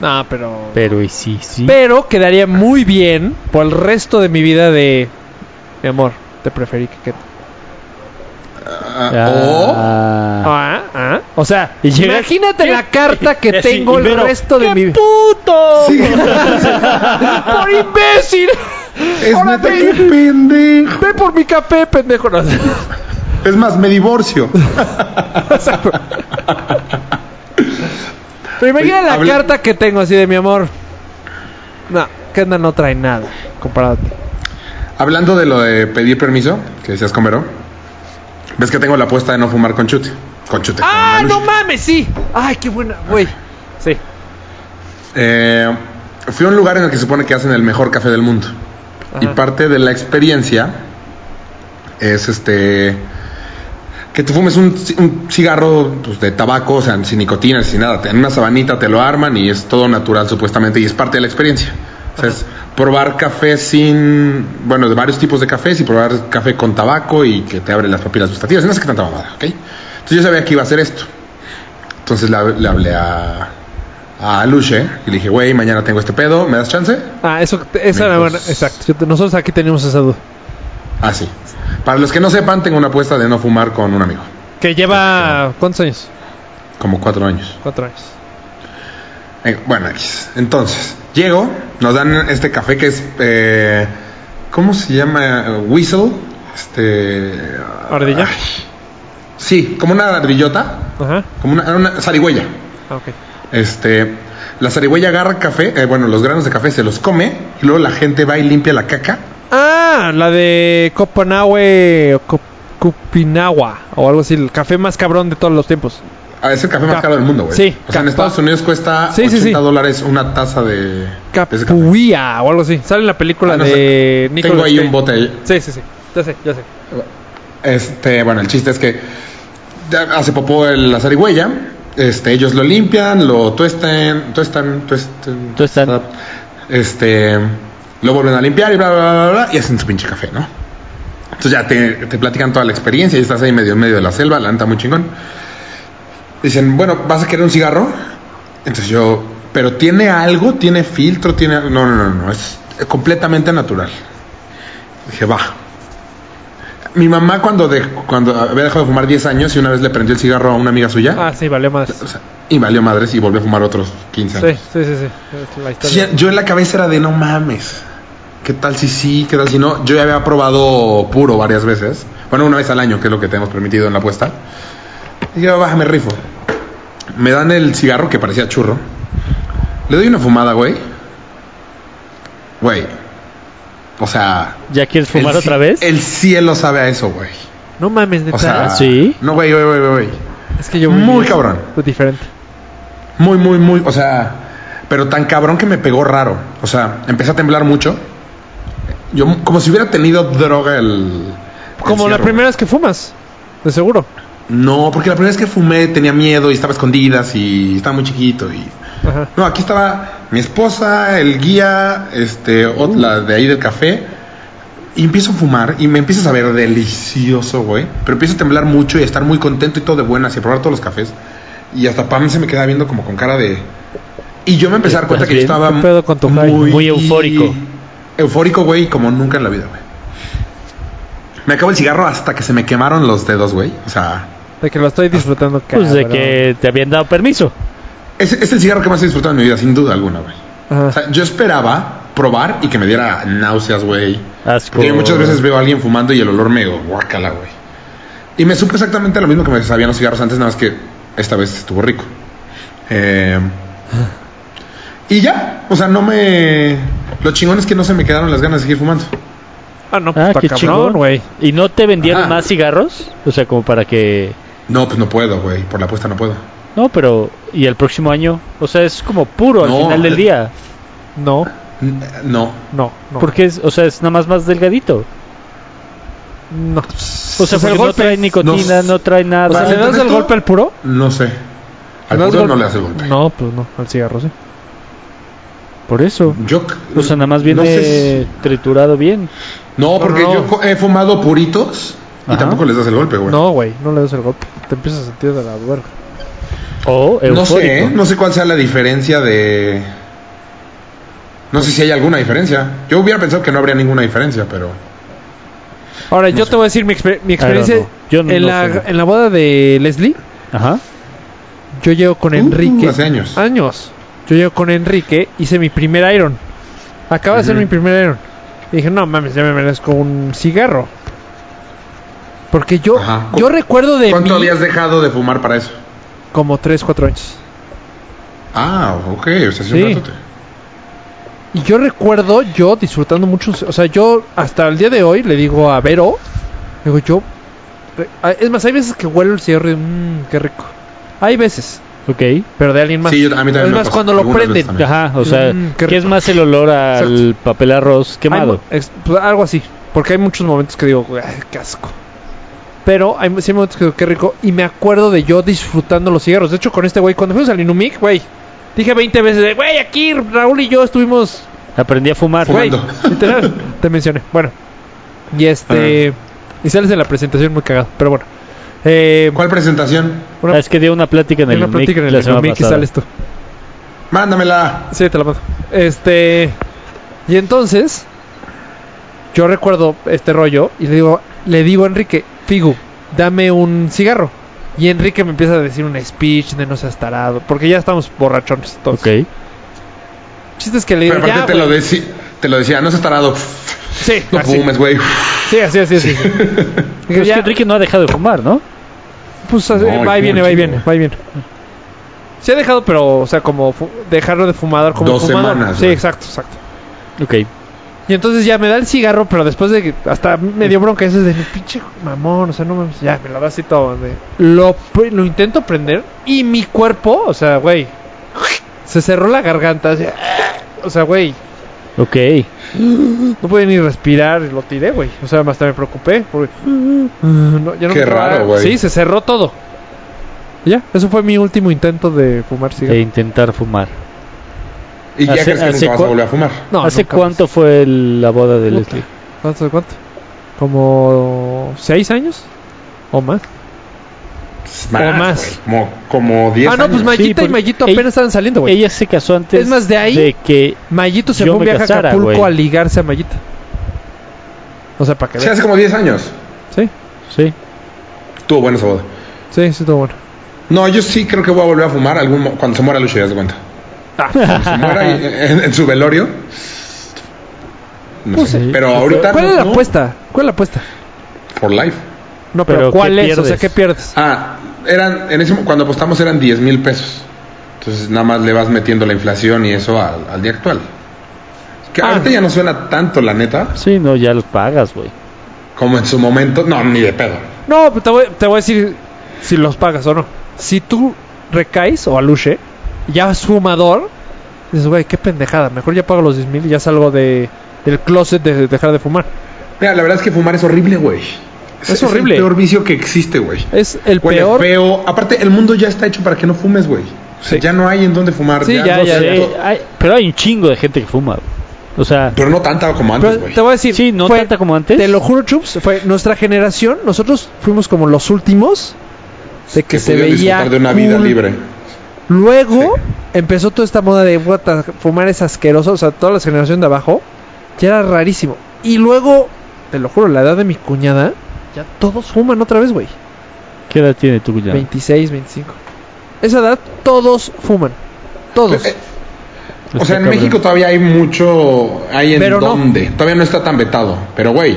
No, pero... Pero y sí, sí. Pero quedaría muy bien por el resto de mi vida de... Mi amor, te preferí que... que- Ah, O Ah. Ah, ah. O sea, llega- imagínate la carta que tengo el resto de ¡Qué mi vida. puto! Sí. ¡Por imbécil! es Ahora neta, ve- qué pendejo. Ve por mi café, pendejo. No. Es más, me divorcio. Pero imagina Oye, la habla- carta que tengo así de mi amor. No, Kendall no trae nada comparado a ti. Hablando de lo de pedir permiso, que decías con Vero, ves que tengo la apuesta de no fumar con chute. Con chute. ¡Ah, no mames! Sí. ¡Ay, qué buena! Güey. Sí. Eh, fui a un lugar en el que se supone que hacen el mejor café del mundo. Y parte de la experiencia es este que te fumes un, un cigarro pues, de tabaco, o sea, sin nicotina, sin nada. En una sabanita te lo arman y es todo natural supuestamente y es parte de la experiencia. O sea, es probar café sin, bueno, de varios tipos de cafés y probar café con tabaco y que te abre las papilas gustativas. No sé qué tanta mamada, ¿ok? Entonces yo sabía que iba a hacer esto. Entonces le, le hablé a, a Luche y le dije, güey, mañana tengo este pedo, ¿me das chance? Ah, eso, esa era buena. Exacto. Nosotros aquí tenemos esa duda. Ah, sí. Para los que no sepan, tengo una apuesta de no fumar con un amigo. Que lleva. ¿Cuántos años? Como cuatro años. Cuatro años. Bueno. Entonces, llego, nos dan este café que es. eh, ¿Cómo se llama? Whistle. Este. ¿Ardilla? ay, sí, como una ardillota. Ajá. Como una, una zarigüeya. Ah, ok. Este. La zarigüeya agarra café, eh, bueno, los granos de café se los come y luego la gente va y limpia la caca. Ah, la de Copenhague o Cop- Cupinagua o algo así. El café más cabrón de todos los tiempos. Ah, es el café más Cap- caro del mundo, güey. sí, O sea, en Estados Unidos cuesta Sí, sí, 80 sí. dólares una taza de. Capuía o algo así. Sale en la película Ah, no de. Nicolas Tengo ahí un bote ahí. Sí, sí, sí. Ya sé, ya sé. Este, bueno, el chiste es que ya hace popó el- la zarigüeya. Este, ellos lo limpian, lo tuestan, tuestan, tuestan, Tuestan. Este, lo vuelven a limpiar y bla, bla, bla, bla, y hacen su pinche café, ¿no? Entonces ya te, te platican toda la experiencia y estás ahí medio en medio de la selva, la neta muy chingón. Dicen, bueno, ¿vas a querer un cigarro? Entonces yo, pero tiene algo, tiene filtro, tiene... No, no, no, no, es completamente natural. Dije, va. Mi mamá cuando, de, cuando había dejado de fumar 10 años y una vez le prendió el cigarro a una amiga suya Ah, sí, valió o sea, y valió madres y volvió a fumar otros 15 Sí, años. sí, sí, sí. La Sí, yo en la cabeza era de no mames. ¿Qué tal si sí? ¿Qué tal si no? Yo ya había probado puro varias veces. Bueno, una vez al año, que es lo que tenemos permitido en la apuesta. Y yo, bájame rifo. Me dan el cigarro que parecía churro. Le doy una fumada, güey. Güey. O sea. ¿Ya quieres fumar otra vez? El cielo sabe a eso, güey. No mames, neta. O sea. ¿Sí? No, güey, güey, güey, güey. es que yo muy cabrón. Pues diferente. Muy, muy, muy. O sea. Pero tan cabrón que me pegó raro. O sea, empecé a temblar mucho. Yo, como si hubiera tenido droga el. el Como la cigarro, primera vez que fumas. De seguro. No, porque la primera vez que fumé tenía miedo y estaba escondidas y estaba muy chiquito y... Ajá. No, aquí estaba mi esposa, el guía, este, ot- la de ahí del café Y empiezo a fumar y me empieza a saber delicioso, güey. Pero empiezo a temblar mucho y a estar muy contento y todo de buenas y a probar todos los cafés. Y hasta Pam se me queda viendo como con cara de... Y yo me empecé a dar cuenta ¿Estás que yo estaba ¿Qué pedo con tu high? Muy eufórico. Eufórico, güey, como nunca en la vida, güey. Me acabo el cigarro hasta que se me quemaron los dedos, güey. O sea, De que lo estoy disfrutando, Pues de cabrón. que te habían dado permiso. es, es el cigarro que más he disfrutado en mi vida, sin duda alguna, güey. O sea, yo esperaba probar y que me diera náuseas, güey. Asco. Porque muchas veces veo a alguien fumando y el olor me guácala, güey. Y me supe exactamente lo mismo que me sabían los cigarros antes, nada más que esta vez estuvo rico. Eh, y ya, o sea, no me... Lo chingón es que no se me quedaron las ganas de seguir fumando. Ah, no, pues Ah, qué cabrón, chingón. güey. ¿Y no te vendieron Ajá. más cigarros? O sea, como para que... No, pues no puedo, güey. Por la apuesta no puedo. No, pero... ¿Y el próximo año? O sea, es como puro No. al final del día. No, No. no, no. Porque es, o sea, es nada más más delgadito. No. O sea, el porque no trae nicotina, no- no, trae nada. O sea, ¿le das el golpe al puro? No sé. Al ¿Le das puro no le hace el golpe. No, pues no, al cigarro sí. Por eso. Yo... O sea, nada más viene no sé si- triturado bien. No, porque No. yo he fumado puritos y tampoco les das el golpe, güey. No, güey, no le das el golpe. Te empiezas a sentir de la verga. O eufórico. No sé, ¿eh? no sé cuál sea la diferencia de... No sé si hay alguna diferencia. Yo hubiera pensado que no habría ninguna diferencia, pero... Ahora, No yo sé. te voy a decir mi, exper- mi experiencia. Yo no en, la, sé. en la boda de Leslie, Ajá. yo llego con Uh, Enrique. hace años. Años. Yo llego con Enrique, hice mi primer Iron. Acaba de Ujú. mi primer Iron. Y dije, no mames, ya me merezco un cigarro. Porque yo, Ajá. yo recuerdo de ¿Cuánto mí habías dejado de fumar para eso? como 3, 4 años. Ah, ok, o sea, sí, Sí. un ratote. Y yo recuerdo yo disfrutando mucho, o sea, yo hasta el día de hoy le digo a Vero, digo yo, es más, hay veces que huelo el cigarro y mmm, qué rico. Hay veces, Ok. pero de alguien más. Sí, yo- a mí también Es más, cuando lo prenden. Ajá, o sea, Mm, qué ¿qué es más el olor al Exacto. papel arroz Hay quemado? ex- pues, algo así, porque hay muchos momentos que digo, "Ay, qué asco. Pero hay sí momentos que digo, qué rico. Y me acuerdo de yo disfrutando los cigarros. De hecho, con este güey, cuando fuimos al Inumic, güey, dije 20 veces, de, güey, aquí Raúl y yo estuvimos Aprendí a fumar. Güey, Fumando. literal, te mencioné. Bueno, y este. Y sales en la presentación muy cagado, pero bueno. Eh, ¿Cuál presentación? una, Ah, es que dio una plática en el una plática en el Inumic y sales tú. Mándamela. Sí, te la mando. Este. Y entonces. Yo recuerdo este rollo y le digo, le digo a Enrique, Figu, dame un cigarro. Y Enrique me empieza a decir un speech de no seas tarado, porque ya estamos borrachones todos. Ok. Chiste es que le Pero digo, aparte ya, te, lo güey". deci- te lo decía, no seas tarado. Sí, No así. fumes, güey. Sí, así, así, así. Dije, Pero es ya, que Enrique no ha dejado de fumar, ¿no? Pues así, No, va y viene, va y viene, va y viene. Se ha dejado, pero, o sea, como fu- dejarlo de fumador como Dos fumador. semanas, Sí, exacto, exacto. Ok. Y entonces ya me da el cigarro, pero después de que hasta me dio bronca ese de pinche mamón, o sea, no mames, ya me lo da así todo. de- lo, lo intento prender y mi cuerpo, o sea, güey, se cerró la garganta, así, o sea, güey, Ok. no pude ni respirar, lo tiré, güey. O sea, hasta me preocupé. Porque, no, ya no Qué me- raro, güey. Sí, se cerró todo. Y ya, eso fue mi último intento de fumar cigarro. intentar fumar. Y ya Hace- crees que nunca vas a volver a fumar. No, ¿Hace cuánto fue el- la boda de Puta. Leslie? ¿Cuánto? ¿Cuánto? ¿Como seis años? ¿O más? O más. güey, Como, como 10 ah, no, pues años. Mayita Sí, y porque Mayito ella- apenas estaban saliendo, güey. Ella se casó antes Es más, de ahí- de que... Mayito se yo fue un me viaje casara, a Acapulco güey. a ligarse a Mayita. O sea, para que Sí, veas. hace como 10 años. Sí, Sí. Estuvo buena esa boda. sí, sí, todo bueno. No, yo sí creo que voy a volver a fumar algún mo- cuando se muera Lucio, ya se cuenta. Ah, muera y- en, en su velorio. No Pues sé. sí. Pero ahorita. ¿Cuál no, es la no, apuesta? ¿Cuál es la apuesta? For life. No, pero, Pero, ¿cuál ¿qué es? O sea, pierdes? ¿qué pierdes? Ah, eran. En ese, cuando apostamos eran 10 mil pesos. Entonces nada más le vas metiendo la inflación y eso al, al día actual. Que Ah. ahorita ya no suena tanto, la neta, Sí, no, ya los pagas, güey. como en su momento. No, ni de pedo. No, pero te voy, te voy a decir si los pagas o no. Si tú recaes o aluche, ya es fumador, dices, güey, qué pendejada. Mejor ya pago los 10 mil y ya salgo de, del closet de dejar de fumar. Mira, la verdad es que fumar es horrible, güey. Es horrible. el peor vicio que existe, güey. Es el Huele peor. feo. Aparte, el mundo ya está hecho para que no fumes, güey. O sea, Sí. Ya no hay en dónde fumar. Sí, ya, no ya, to- Hay- pero hay un chingo de gente que fuma. O sea, Pero no tanta como antes, güey. te voy a decir, Sí, no fue- tanta como antes. Te lo juro, Chups, fue nuestra generación. Nosotros fuimos como los últimos de que, se pudieron veía disfrutar de una vida cool. libre. Luego empezó toda esta moda de "Puta, fumar es asqueroso. O sea, toda la generación de abajo ya era rarísimo. Y luego, te lo juro, la edad de mi cuñada, ya todos fuman otra vez, güey. ¿qué edad tiene tu cuñado? 26, 25. Esa edad, todos fuman. Todos. Eh, O Está sea, en cabrón. México todavía hay mucho. Hay en Pero no. dónde. Todavía no está tan vetado. Pero, güey,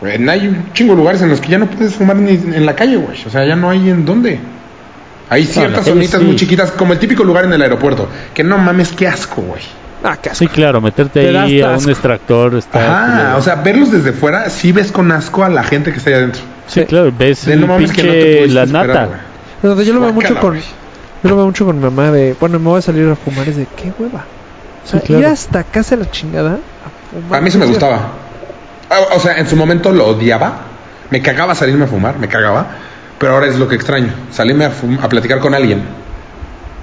güey, hay un chingo de lugares en los que ya no puedes fumar ni en la calle, güey. O sea, ya no hay en dónde. Hay ciertas calle zonitas sí. muy chiquitas, como el típico lugar en el aeropuerto. Que no mames, qué asco, güey. ah, qué asco. Sí, claro, meterte Te ahí hasta a un extractor está. Ajá, o sea, verlos desde fuera, sí ves con asco a la gente que está ahí adentro. sí, claro, ves De el no mames que no te la esperar, nata. güey. Entonces, yo lo veo mucho con. Yo lo veo mucho con mi mamá de. Bueno, me voy a salir a fumar. Es de qué hueva. O sea, Sí, claro. ir hasta casa la chingada a fumar. A mí eso me o sea, gustaba. Ah, O sea, en su momento lo odiaba. Me cagaba salirme a fumar, me cagaba. Pero ahora es lo que extraño. Salirme a, fum- a platicar con alguien.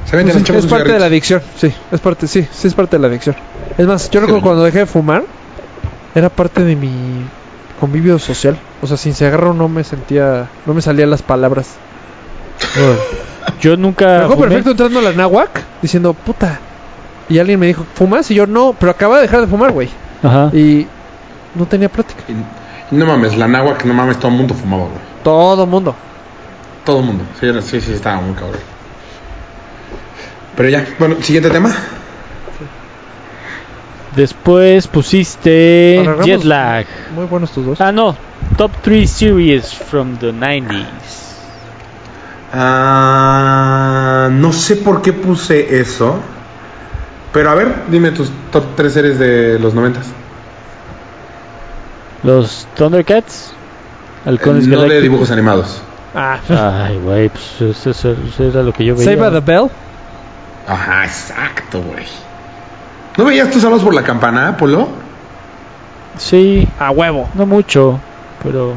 ¿Se? Pues nos es, parte de la adicción, sí, es parte, sí, sí es parte de la adicción. Es más, yo Sí. recuerdo cuando dejé de fumar, era parte de mi convivio social. O sea, sin cigarro no me sentía, no me salían las palabras. Yo Me nunca. fumé. perfecto entrando a la náhuac diciendo, puta. Y alguien me dijo, ¿fumas? Y yo, no, pero acababa de dejar de fumar, güey. Ajá. Y no tenía plática. Y no mames, la náhuatl, que no mames, todo el mundo fumaba, güey. Todo mundo. Todo el mundo. Sí, era- sí, sí, estaba muy cabrón. Pero ya, bueno, siguiente tema. Después pusiste Alargamos. Jet Lag. Muy buenos tus dos. Ah, no. Top 3 series from the 90s. Ah, no sé por qué puse eso. Pero a ver, dime tus top 3 series de los 90 Los Thundercats. Halcones No de Galácticos. dibujos animados. Ah, Ay, güey, pues eso, eso- era lo que yo veía. Save by the Bell. Ajá, exacto, güey. ¿No veías tú Salvados por la Campana, Polo? Sí, A huevo. no mucho, pero...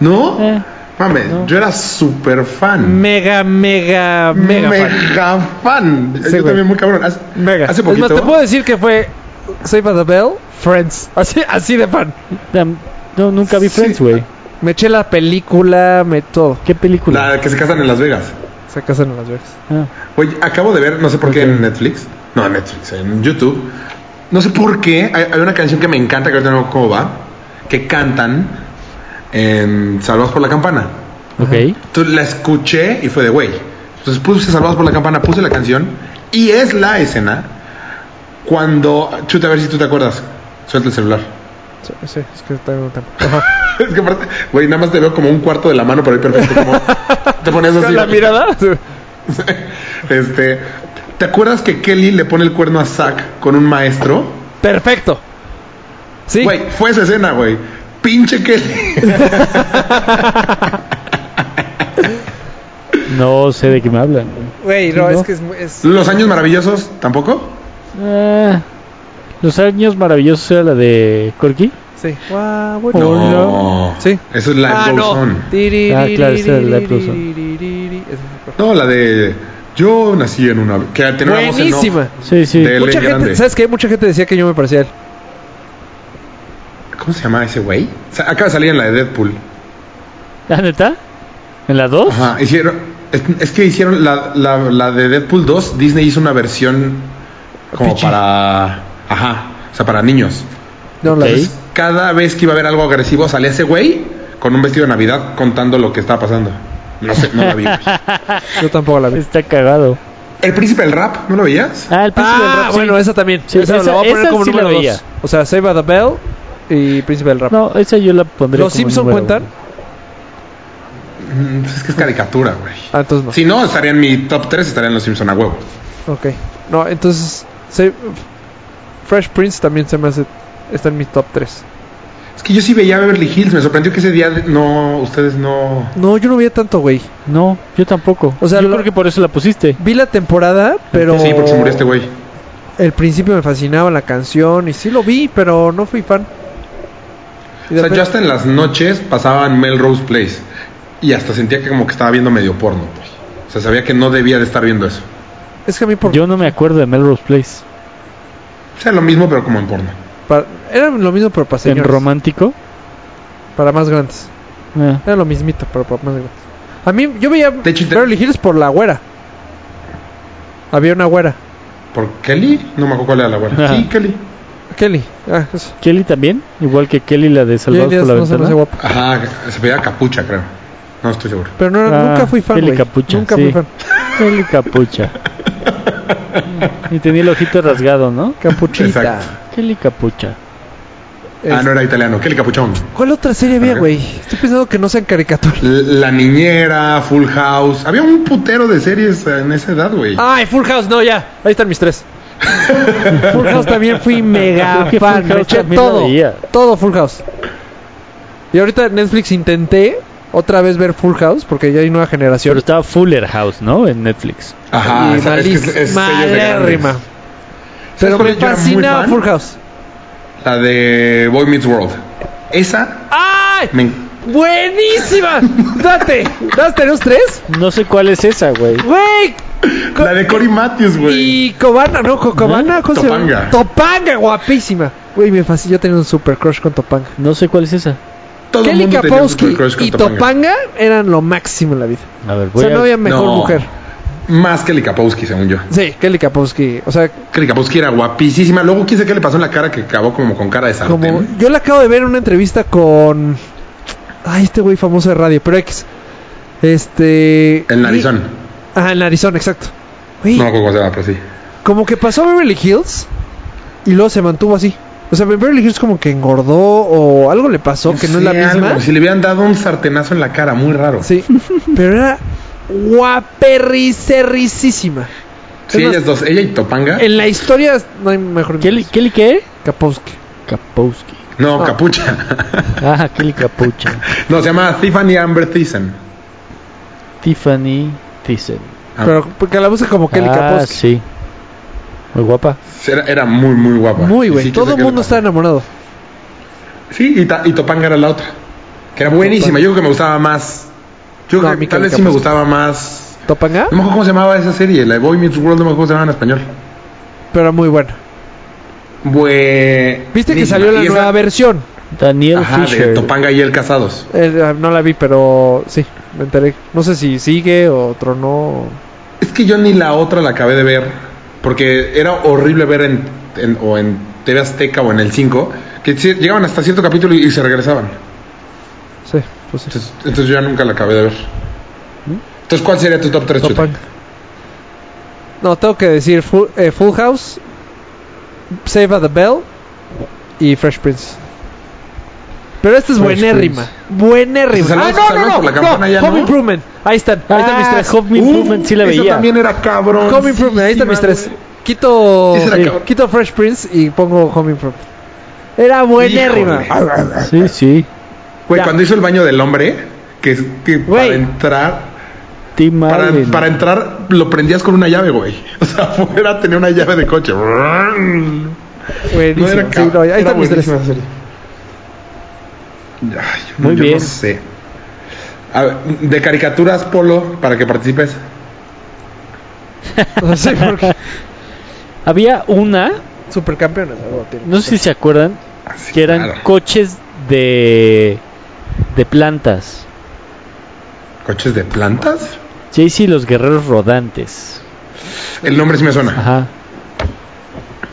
¿No? Eh, Mames, no. yo era súper fan. Mega, mega, mega, fan. Mega fan. Sí, yo güey. también muy cabrón. Hace, Mega. hace Es más, poquito. te puedo decir que fue Save by the Bell, Friends. Así, así de fan. dam- no, nunca vi Sí. Friends, güey. Me eché la película, me todo. ¿Qué película? La que se casan en Las Vegas. Se casan en Las Vegas. Ah, Oye, acabo de ver, no sé por qué en Netflix. No, en Netflix, en YouTube. No sé por qué. Hay, hay una canción que me encanta, que ahorita no me acuerdo cómo va. Que cantan en Salvados por la Campana. ok. Entonces la escuché y fue de güey. Entonces puse Salvados por la Campana, puse la canción. Y es la escena cuando. Chuta, a ver si tú te acuerdas. Suelta el celular. Sí, sí, es que tengo tiempo. Ajá. Es que aparte, güey, nada más te veo como un cuarto de la mano, pero ahí perfecto. Como, te pones así. ¿La mirada? Este, ¿te acuerdas que Kelly le pone el cuerno a Zack con un maestro? Perfecto. Sí. Güey, fue esa escena, güey. Pinche Kelly. No sé de qué me hablan. Güey, no, ¿No? es que es, Los años maravillosos, ¿tampoco? Ah, Los años maravillosos era la de Corky. Sí. Guau, bueno. No. Sí. Eso es Life Ah, Goes no. On. Ah, claro. Ese es mejor. No, la de Yo nací en una. Que voz en Buenísima. Sí, sí. de Mucha gente. ¿sabes qué? Mucha gente decía que yo me parecía él. ¿Cómo se llama ese güey? O sea, acaba de salir en la de Deadpool. ¿La neta? ¿En la 2? Ajá, hicieron. Es, es que hicieron la, la, la de Deadpool 2. Disney hizo una versión como Pichi. para. Ajá, o sea, para niños. No, la Ok. de- Cada vez que iba a haber algo agresivo, salía ese güey con un vestido de Navidad contando lo que estaba pasando. No sé, no la vi. Yo tampoco la vi. Está cagado. El príncipe del rap, ¿no lo veías? Ah, el príncipe del Ah, rap. sí. bueno, esa también. Sí, esa, esa- la voy a poner como sí número veía. dos. O sea, Save by the Bell y Príncipe del Rap. No, esa yo la pondría. ¿Los como Simpson número cuentan? uno. Mm, pues es que es caricatura, güey. Ah, entonces no. Si no, estaría en mi top 3, estaría en Los Simpson a huevo. Ok. No, entonces. Save- Fresh Prince también se me hace. Está en mi top 3. Es que yo sí veía Beverly Hills, me sorprendió que ese día no, ustedes no... No, yo no veía tanto, güey. No, yo tampoco. O sea, yo lo- creo que por eso la pusiste. Vi la temporada, pero. Sí, porque se murió este güey. El principio me fascinaba la canción y sí lo vi, pero no fui fan. Y O sea, yo hasta en las noches pasaba en Melrose Place y hasta sentía que como que estaba viendo medio porno, pues. O sea, sabía que no debía de estar viendo eso. Es que a mí por, Yo no me acuerdo de Melrose Place. O sea, lo mismo, pero como en porno. Para- era lo mismo, pero para En romántico. Para más grandes. Ah, Era lo mismito, pero para más grandes. A mí, yo veía De hecho, Beverly Hills por la güera. Había una güera. ¿Por Kelly? No me acuerdo cuál era la buena. Ajá. Sí, Kelly. Kelly. Ah, eso. Kelly también, igual que Kelly la de Salvados Kelly por la no se Ventana. guapa. Ajá, se veía capucha, creo. No estoy seguro. Pero no, Ah, nunca fui fan, Kelly güey. Capucha, Nunca sí. fui fan. Kelly Capucha. Y tenía el ojito rasgado, ¿no? Capuchita. Exacto. Kelly Capucha. Ah, no era italiano. Kelly Capuchón. ¿Cuál otra serie había, güey? Estoy pensando que no sean caricaturas. La niñera, Full House. Había un putero de series en esa edad, güey. Ay, Full House, no, ya. Ahí están mis tres. Full House también fui mega fan. Me eché todo. Todo Full House. Y ahorita Netflix intenté otra vez ver Full House porque ya hay nueva generación. Pero estaba Fuller House, ¿no? En Netflix. Ajá, y esa- es que es- es malérrima. Pero me fan? Full House. La de Boy Meets World. Esa ¡Ay! me ¡Buenísima! ¡Date! ¿Das tenemos tres? No sé cuál es esa, güey. ¡Güey! Co- La de Cory Matthews, güey. Y Cobana, ¿no? Co- Cobana, ¿cómo se llama? Topanga. Topanga, guapísima. Güey, me fascina. Yo tenía un super crush con Topanga. No sé cuál es esa. Todo Kelly mundo tenía un super Kapowski crush con y Topanga. Topanga eran lo máximo en la vida. A ver, O sea, a... no había mejor No. mujer. Más Kelly Kapowski, según yo. Sí, Kelly Kapowski. O sea, Kelly Kapowski era guapísima. Luego, quién sabe qué le pasó en la cara que acabó como con cara de sartén. como. Yo la acabo de ver en una entrevista con. Ay, este güey famoso de radio, pero X. Este. El narizón. y- Ajá, el narizón, exacto. Güey, No cómo se llama, pero sí. como que pasó a Beverly Hills y luego se mantuvo así. O sea, Beverly Hills como que engordó o algo le pasó que no es la Sí, misma. algo, Si le hubieran dado un sartenazo en la cara, muy raro. Sí, pero era guaperricerricísima. Sí, Es más, ellas dos, ella y Topanga. En la historia no hay mejor. ¿Kelly, ¿Kelly qué? Kapowski. Kapowski. No, No. Capucha. Ah, Kelly Capucha. no, se llama Tiffany Amber Thiessen. Tiffany Thyssen. Ah, Pero porque la busca como Kelly ah, Kapowski. sí. Muy guapa. Era, era muy, muy guapa. Muy güey. sí, Todo el mundo está enamorado. Sí, y, Ta- y Topanga era la otra. Que era buenísima. Yo creo que me gustaba más. Yo No, a creo mí que tal vez sí me gustaba más. ¿Topanga? No me acuerdo cómo se llamaba esa serie. La de Boy Meets World, no me acuerdo cómo se llamaba en español. Pero era muy buena. Bue... ¿Viste que buenísima. salió la esa- nueva versión? Daniel Ajá, de Fisher. Topanga y él casados. Eh, no la vi, pero sí, me enteré. No sé si sigue o tronó. Es que yo ni la otra la acabé de ver. Porque era horrible ver en, en- o en TV Azteca o en el 5 que llegaban hasta cierto capítulo y, y se regresaban. Sí, pues sí. Entonces, entonces yo ya nunca la acabé de ver. Entonces, ¿cuál sería tu top 3, Chute? Topanga. No, tengo que decir Full, eh, Full House, Save at the Bell y Fresh Prince. Pero esta es buenérrima. Buenérrima. Salvados- Ah, no, no, no. la no, campana ya, Home ¿no? Improvement. Ahí están. Ahí están mis Ah, tres. Home Improvement sí la Eso veía. también era cabrón. Home Improvement. Ahí están mis tres. Quito, sí, cabrón. quito Fresh Prince y pongo Home Improvement. Era buenérrima. Sí, sí. Güey, cuando hizo el baño del hombre, que, que para entrar, para, para entrar lo prendías con una llave, güey. O sea, afuera tenía una llave de coche. No Buenísimo. era Sí, cabrón. no, ahí Era mis tres. buenísima esa serie. Ay, Muy no- yo bien. no sé. A ver, de caricaturas, Polo, para que participes. No sé por qué. Había una, Supercampeones. algo tiene. no sé si se acuerdan, Así, que eran claro. coches de de plantas. ¿Coches de plantas? Sí, sí, los guerreros rodantes. El nombre sí me suena. Ajá.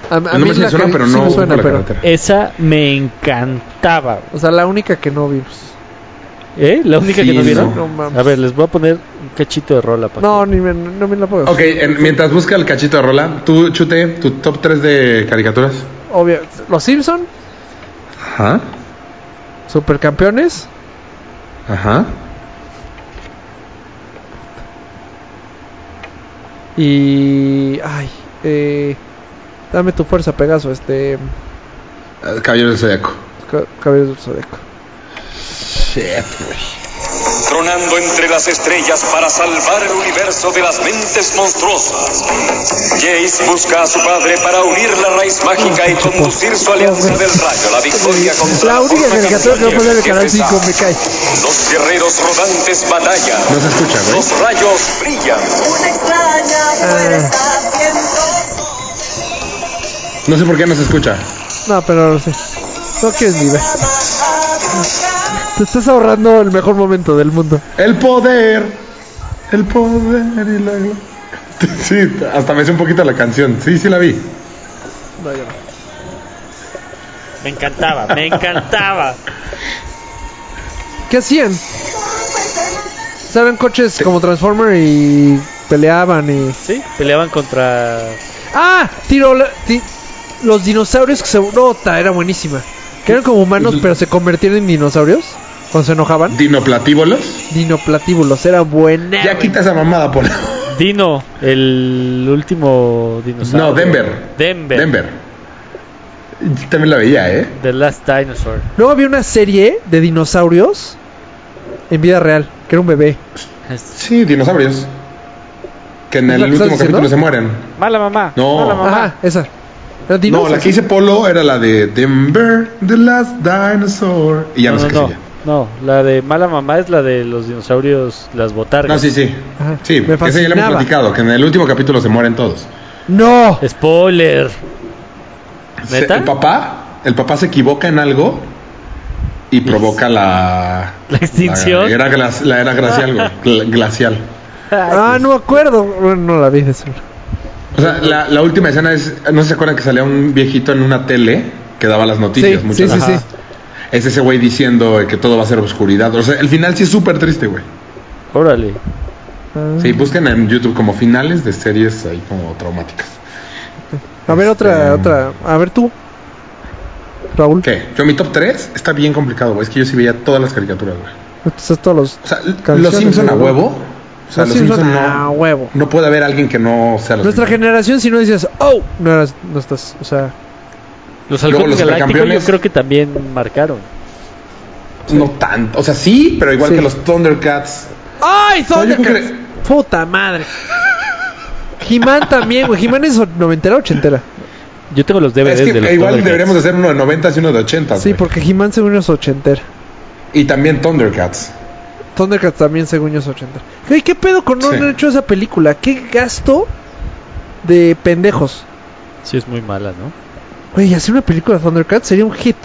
A, a mí sí la suena, pero sí no me suena, pero. Esa me encantaba. O sea, la única que no vimos. ¿Eh? La única Sí, que no vieron. no. A ver, les voy a poner un cachito de rola para No, ni me, no me la puedo. Ok, en- mientras busca el cachito de rola, tú, Chute, tu top 3 de caricaturas. Obvio. Los Simpson, Ajá. Supercampeones. Ajá. Y. Ay. Eh, dame tu fuerza, Pegaso. Este. Eh, Caballero del Zodiaco. ca- Cabello del Zodíaco. Shit, güey. tronando entre las estrellas para salvar el universo de las mentes monstruosas. Jace busca a su padre para unir la raíz mágica y conducir su alianza del rayo a la victoria contra La única caricatura que voy a poner el canal Jefe 5 me cae. Los guerreros rodantes batallan. No se escucha, güey. Los rayos brillan. Una extraña. No sé por qué no se escucha. No, pero sí. No quieres ni ver. Te estás ahorrando el mejor momento del mundo. El poder. El poder y la gloria. Sí, hasta me hice un poquito la canción. Sí, sí la vi. No, yo no. Me encantaba, me encantaba. ¿Qué hacían? Estaban coches como Transformer y peleaban y... Sí, peleaban contra. ¡Ah! Tiro... la- ti- los dinosaurios que se... Nota, era buenísima. Que eran como humanos pero se convertían en dinosaurios. Cuando se enojaban. Dinoplatíbolos. Dinoplatíbulos, era buena. Ya quita esa mamada, por Dino, el último dinosaurio. No, Denver. Denver. Denver. Yo También la veía, ¿eh? The Last Dinosaur. Luego había una serie de dinosaurios en vida real, que era un bebé. Sí, dinosaurios. Que en ¿Es la el último capítulo se mueren. Mala mamá. No. Mala mamá. Ajá, esa. No, la que hice Polo era la de Denver, The Last Dinosaur. Y ya no, no, sé no, qué no, sigue. no, la de mala mamá es la de los dinosaurios, las botargas. No, sí, sí. Ajá. Sí, Me esa ya la hemos platicado, que en el último capítulo se mueren todos. No. Spoiler. El papá, el papá se equivoca en algo y provoca la ¿La extinción? La era, glac- la era glacial, güey, glacial. Ah, no me acuerdo. Bueno, no la vi de eso. O sea, la, la última escena es, no se acuerdan que salía un viejito en una tele que daba las noticias Sí, muchas sí, sí. Es ese güey diciendo que todo va a ser oscuridad. O sea, el final sí es súper triste, güey. Órale. Sí, busquen en YouTube como finales de series ahí como traumáticas. A ver, otra, Este, otra. A ver tú. Raúl. ¿Qué? Yo mi top 3 está bien complicado, güey. Es que yo sí veía todas las caricaturas, güey. Estos todos los. O sea, los Simpson a huevo. O sea, Los los, Simpson Simpson, a no, huevo. no puede haber alguien que no sea los Nuestra Simpson. generación, si no dices, oh, no, eras, no estás. O sea, Los Luego halcones los galácticos yo creo que también marcaron. No tanto. O sea, sí, pero igual Sí. que los Thundercats. ¡Ay, No, Thundercats! que- Puta madre. He-Man también, güey. He-Man es noventera o ochentera. Yo tengo los DVDs Es que de los igual deberíamos de hacer uno de 90 y uno de 80. Sí, porque He-Man según es ochentera. Y también Thundercats. Thundercats también según yo es ochentera. Güey, ¿qué pedo con no Sí. haber hecho esa película? ¿Qué gasto de pendejos? Sí, es muy mala, ¿no? Güey, hacer una película de Thundercats sería un hit.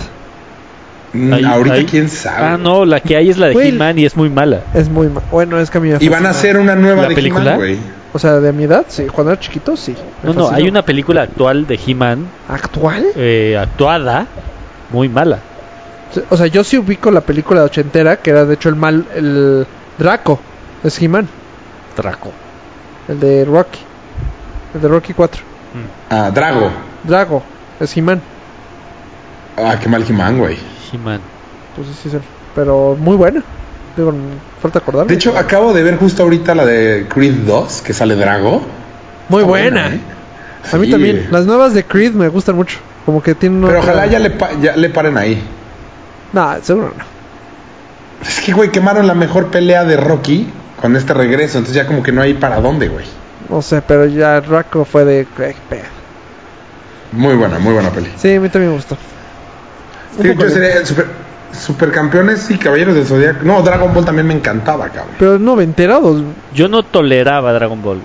Mm, Ahí- Ahorita ahí- quién sabe. Ah, no, la que hay es la de. He-Man y es muy mala. Es muy ma- Bueno, es que a mí me Y van a hacer una nueva ¿La de película? Güey. O sea, de mi edad, sí. Cuando era chiquito, sí. Me No, no, fascinó. hay una película actual de He-Man ¿Actual? eh, actuada muy mala. O sea, yo sí ubico la película de ochentera, que era de hecho el mal, el Draco, es He-Man, Draco. el de Rocky, el de Rocky 4. Ah, Drago. Drago, es He-Man, Ah, qué mal He-Man, güey. He-Man. pues sí, sí, sí, pero muy buena. Digo, falta acordarme. De hecho, acabo de ver justo ahorita la de Creed 2, que sale Drago. muy Está buena. ¿eh? A mí Sí. también. Las nuevas de Creed me gustan mucho. Como que tienen Pero otra- ojalá ya le, pa- ya le paren ahí. Nah, seguro no. Es que, güey, quemaron la mejor pelea de Rocky con este regreso. Entonces ya como que no hay para dónde, güey. No sé, pero ya Draco fue de... qué pedo. Muy buena, muy buena peli. Sí, a mí también me gustó. Sí, yo sería super, supercampeones y caballeros del Zodiaco. No, Dragon Ball también me encantaba, cabrón. Pero no noventera o dos- Yo no toleraba Dragon Ball.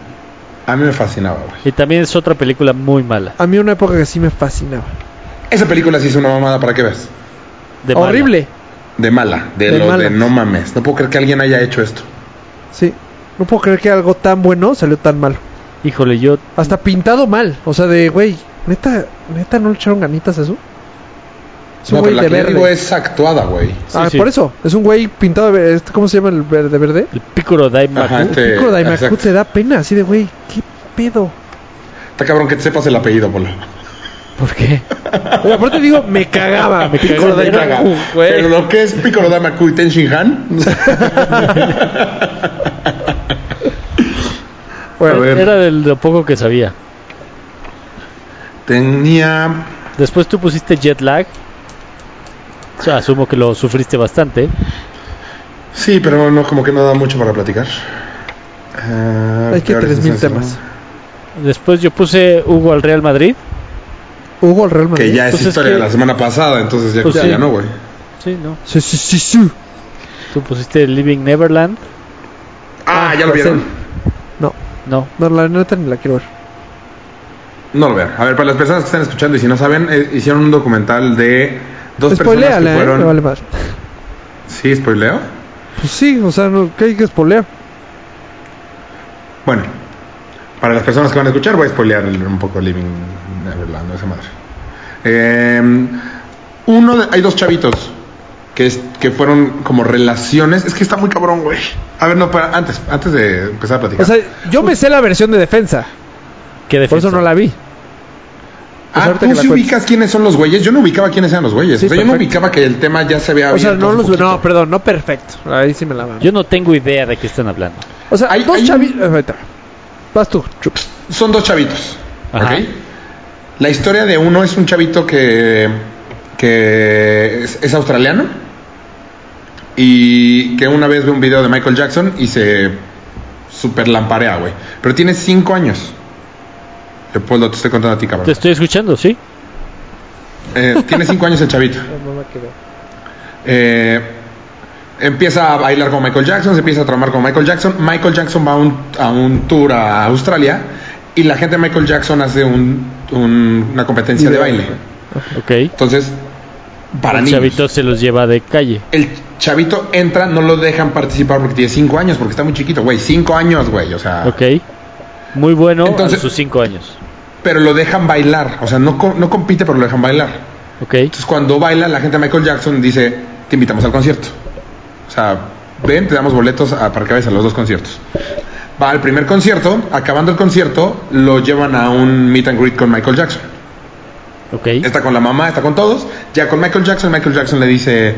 A mí me fascinaba, güey. Y también es otra película muy mala. A mí una época que sí me fascinaba. Esa película sí es una mamada para que veas. De mala. Horrible. De mala, de, De lo mala. de no mames. No puedo creer que alguien haya hecho esto. Sí. No puedo creer que algo tan bueno salió tan mal. Híjole, yo Hasta pintado mal. O sea, de, güey, neta, neta no le echaron ganitas a eso. Es un No, güey pero la de que verde. digo es actuada, güey. ah, sí. por eso. Es un güey pintado de verde. ¿Cómo se llama el verde verde? el Piccolo Daimaku. Ajá, este- Piccolo Daimaku exacto. te da pena. Así de, güey, qué pedo. Está cabrón que te sepas el apellido, Polo. ¿Por qué? Pero aparte digo, me cagaba. Me Piccolo cagaba. Daimaku. güey. Pero lo que es Piccolo Daimaku y Ten Shin Han. Bueno, A ver. Era de lo poco que sabía. Tenía. Después tú pusiste jet lag. O sea, asumo que lo sufriste bastante. Sí, pero no, como que no da mucho para platicar. Ah, Hay que peores 3000 escenas, temas. Después yo puse Hugo al Real Madrid. Hugo el Real Madrid. Que ya es Pues es historia que- de la semana pasada, entonces ya, Pues ya sí. no, güey. Sí, ¿no? Sí, sí, sí, sí. Tú pusiste Living Neverland. Ah, ya lo vieron. No, No. no, la neta ni la quiero ver. No lo vean. A ver, para las personas que están escuchando y si no saben, eh, hicieron un documental de dos personas que ¿eh? fueron. Me vale más. Sí, spoileo. Pues sí, o sea, no, ¿qué hay que spoilear? Bueno, para las personas que van a escuchar, voy a spoilear un poco Living Neverland, esa madre. Eh, uno de- hay dos chavitos que, es- que fueron como relaciones. Es que está muy cabrón, güey. A ver, no, para, antes, antes de empezar a platicar. O sea, yo me sé la versión de defensa. ¿Qué Por defensa? eso no la vi. pues ah, tú que sí ubicas quiénes son los güeyes. Yo no ubicaba quiénes eran los güeyes. Sí, o sea, yo no ubicaba que el tema ya se había O sea, abierto no los. No, perdón, no perfecto. Ahí sí me la van. Yo no tengo idea de qué están hablando. O sea, Hay- dos chavitos. Vas tú. Chup. Son dos chavitos. Ajá. ¿ok? La historia de uno es un chavito que, que es, es australiano y que una vez ve un video de Michael Jackson y se super lamparea, güey. Pero tiene cinco años. Leopoldo, te estoy contando a ti, cabrón. Te estoy escuchando, ¿sí? Eh, tiene cinco años el chavito. Eh, empieza a bailar con Michael Jackson, se empieza a traumar con Michael Jackson. Michael Jackson va a un, a un tour a Australia y la gente de Michael Jackson hace un- un- una competencia de baile. Ok. Entonces, para el niños. chavito se los lleva de calle. El chavito entra, no lo dejan participar porque tiene cinco años, porque está muy chiquito, güey. Cinco años, güey. O sea, Ok. Muy bueno Entonces- a sus cinco años. pero lo dejan bailar. O sea, no, co- no compite, pero lo dejan bailar. Ok. Entonces, cuando baila, la gente de Michael Jackson dice: Te invitamos al concierto. O sea, ven, te damos boletos a- para que vayas a los dos conciertos. Va al primer concierto, acabando el concierto, lo llevan a un meet and greet con Michael Jackson. Ok. Está con la mamá, está con todos. Ya con Michael Jackson, Michael Jackson le dice: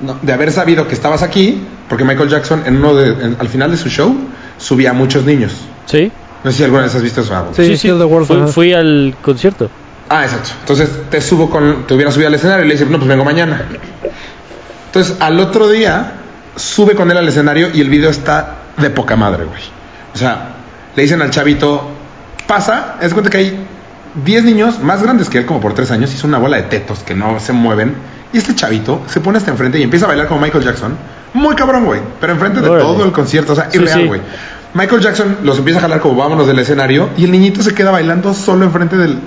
"No, De haber sabido que estabas aquí, porque Michael Jackson, en uno de, en- al final de su show, subía a muchos niños. ¿Sí? No sé si alguna vez has visto eso. Agus. Sí, Kill the World, Fui, fui al concierto. Ah, exacto. Entonces te subo con, te hubiera subido al escenario y le dice, no, pues vengo mañana. Entonces al otro día sube con él al escenario y el video está de poca madre, güey. O sea, le dicen al chavito, pasa, es cuenta que hay 10 niños más grandes que él, como por 3 años, hizo una bola de tetos que no se mueven. Y este chavito se pone hasta enfrente y empieza a bailar como Michael Jackson. Muy cabrón, güey. Pero enfrente de Órale. todo el concierto, o sea, Sí, irreal, sí. güey. Michael Jackson los empieza a jalar como vámonos del escenario y el niñito se queda bailando solo enfrente del...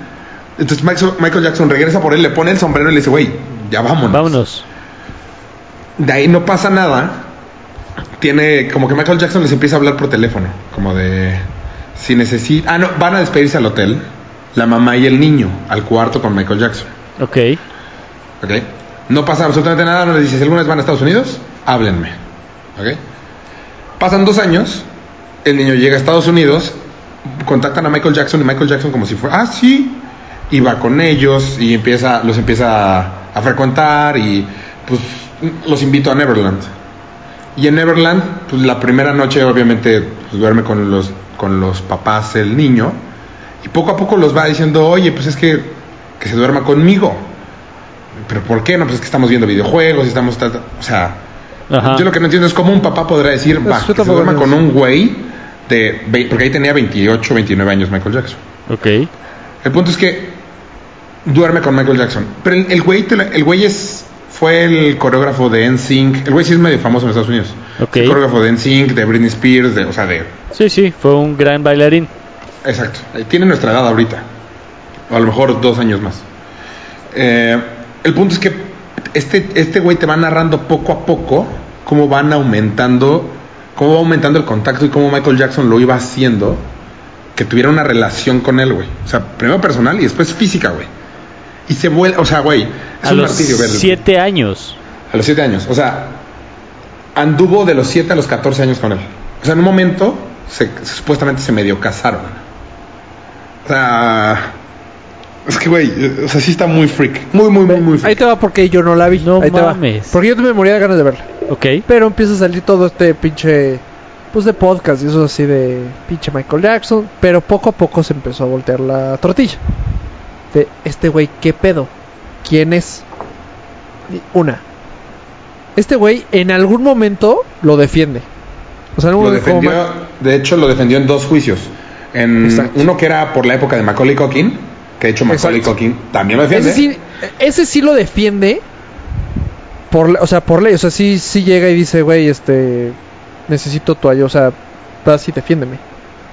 Entonces Michael Michael Jackson regresa por él, le pone el sombrero y le dice, güey, ya vámonos. Vámonos. De ahí no pasa nada. Tiene como que Michael Jackson les empieza a hablar por teléfono, como de si necesita... Ah, no, van a despedirse al hotel, la mamá y el niño, al cuarto con Michael Jackson. Ok. ¿Ok? No pasa absolutamente nada, no les dice, si alguna vez van a Estados Unidos, háblenme. ¿Ok? Pasan dos años, el niño llega a Estados Unidos, contactan a Michael Jackson y Michael Jackson como si fuera, ah, sí, y va con ellos y empieza, los empieza a, a frecuentar y pues los invito a Neverland. Y en Neverland, pues la primera noche obviamente pues, duerme con los, con los papás el niño y poco a poco los va diciendo, oye, pues es que, que se duerma conmigo. ¿Pero por qué? No, pues es que estamos viendo videojuegos, estamos... ta- ta- O sea, Ajá. yo lo que no entiendo es cómo un papá podrá decir, Pues va, que se duerma con un güey de... Porque ahí tenía 28, 29 años Michael Jackson. Ok. El punto es que duerme con Michael Jackson. Pero el, el güey, te la- el güey es, fue el coreógrafo de NSYNC. El güey sí es medio famoso en Estados Unidos. Ok. El coreógrafo de NSYNC, de Britney Spears, de, o sea, de... Sí, sí, fue un gran bailarín. Exacto. Tiene nuestra edad ahorita. O a lo mejor dos años más. Eh, el punto es que este, este güey te va narrando poco a poco cómo van aumentando, cómo va aumentando el contacto y cómo Michael Jackson lo iba haciendo que tuviera una relación con él, güey. O sea, primero personal y después física, güey. Y se vuelve, o sea, güey, es a un los martirio verlo. siete años. A los siete años. O sea, anduvo de los 7 a los 14 años con él. O sea, en un momento se, supuestamente se medio casaron. O sea, es que, güey, o sea, sí está muy freak. Muy, muy, muy, muy Ahí freak. te va porque yo no la vi. No Ahí te va. mames. Porque yo me moría de ganas de verla. Ok. Pero empieza a salir todo este pinche. Pues de podcast y eso así de pinche Michael Jackson. Pero poco a poco se empezó a voltear la tortilla. De este güey, ¿qué pedo? ¿Quién es? Una. Este güey en algún momento lo defiende. O sea, Lo defendió, de hecho, lo defendió en dos juicios. En Exacto. uno que era por la época de Macaulay Culkin, que de hecho Macaulay Exacto. Culkin también lo defiende. Ese sí, ese sí lo defiende. Por, o sea, por ley. O sea, sí, sí llega y dice, güey, este. Necesito tu ayuda. O sea, vas y defiéndeme.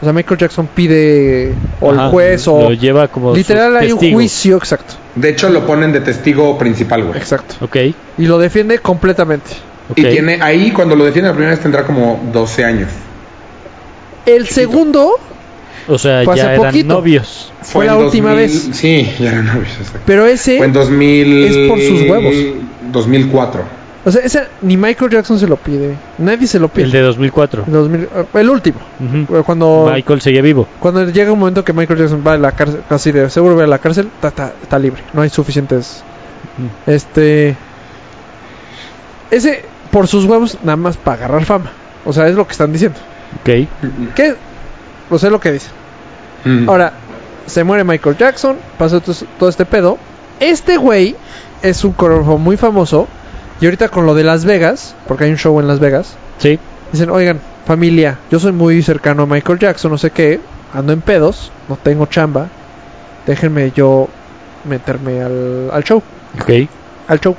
O sea, Michael Jackson pide o Ajá, el juez o Lo lleva como. literal hay un testigo. juicio, exacto, De hecho, lo ponen de testigo principal, güey. exacto. Ok. Y lo defiende completamente. ok. Y tiene ahí, cuando lo defiende la primera vez, tendrá como 12 años. El segundo O sea, Fue ya eran poquito. novios. Fue la en última 2000 vez. Sí, ya eran novios, exacto. Pero ese, Fue en 2000... es por sus huevos. 2004. O sea, ese ni Michael Jackson se lo pide. Nadie se lo pide. El de 2004. El 2000, eh, el último. Ujú. Cuando, Michael seguía vivo. cuando llega un momento que Michael Jackson va a la cárcel, casi de seguro va a la cárcel, está, está- está libre. No hay suficientes. Este. Ese, por sus huevos, nada más para agarrar fama. O sea, es lo que están diciendo. Ok. ¿Qué? O sea, es lo que dicen. Mm. Ahora, se muere Michael Jackson, pasa todo, todo este pedo. Este güey es un coreógrafo muy famoso. Y ahorita con lo de Las Vegas, porque hay un show en Las Vegas, Sí. dicen, oigan, familia, yo soy muy cercano a Michael Jackson, no sé qué, ando en pedos, no tengo chamba, déjenme yo meterme al, al show, Ok. al show.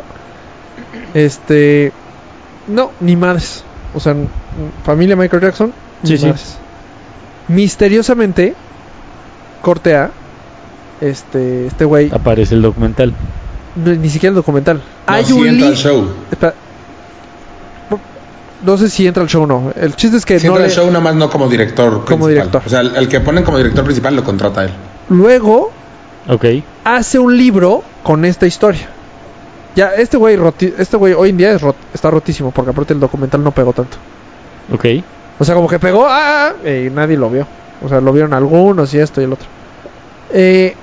Este, no, ni madres. O sea, familia Michael Jackson, ni Sí, sí. madres. Misteriosamente, corte A, este, este güey, Aparece el documental. no, ni siquiera el documental. No, hay un entra al show. Espera. No sé si entra al show o no. El chiste es que Sí no entra al le- show, nada más no como director Como principal. director. O sea, el, el que ponen como director principal lo contrata a él. luego Ok. hace un libro con esta historia. Ya, este güey roti- este güey hoy en día es rot- está rotísimo porque aparte el documental no pegó tanto. Ok. O sea, como que pegó, ah, ah, y nadie lo vio. O sea, lo vieron algunos y esto y el otro. Eh,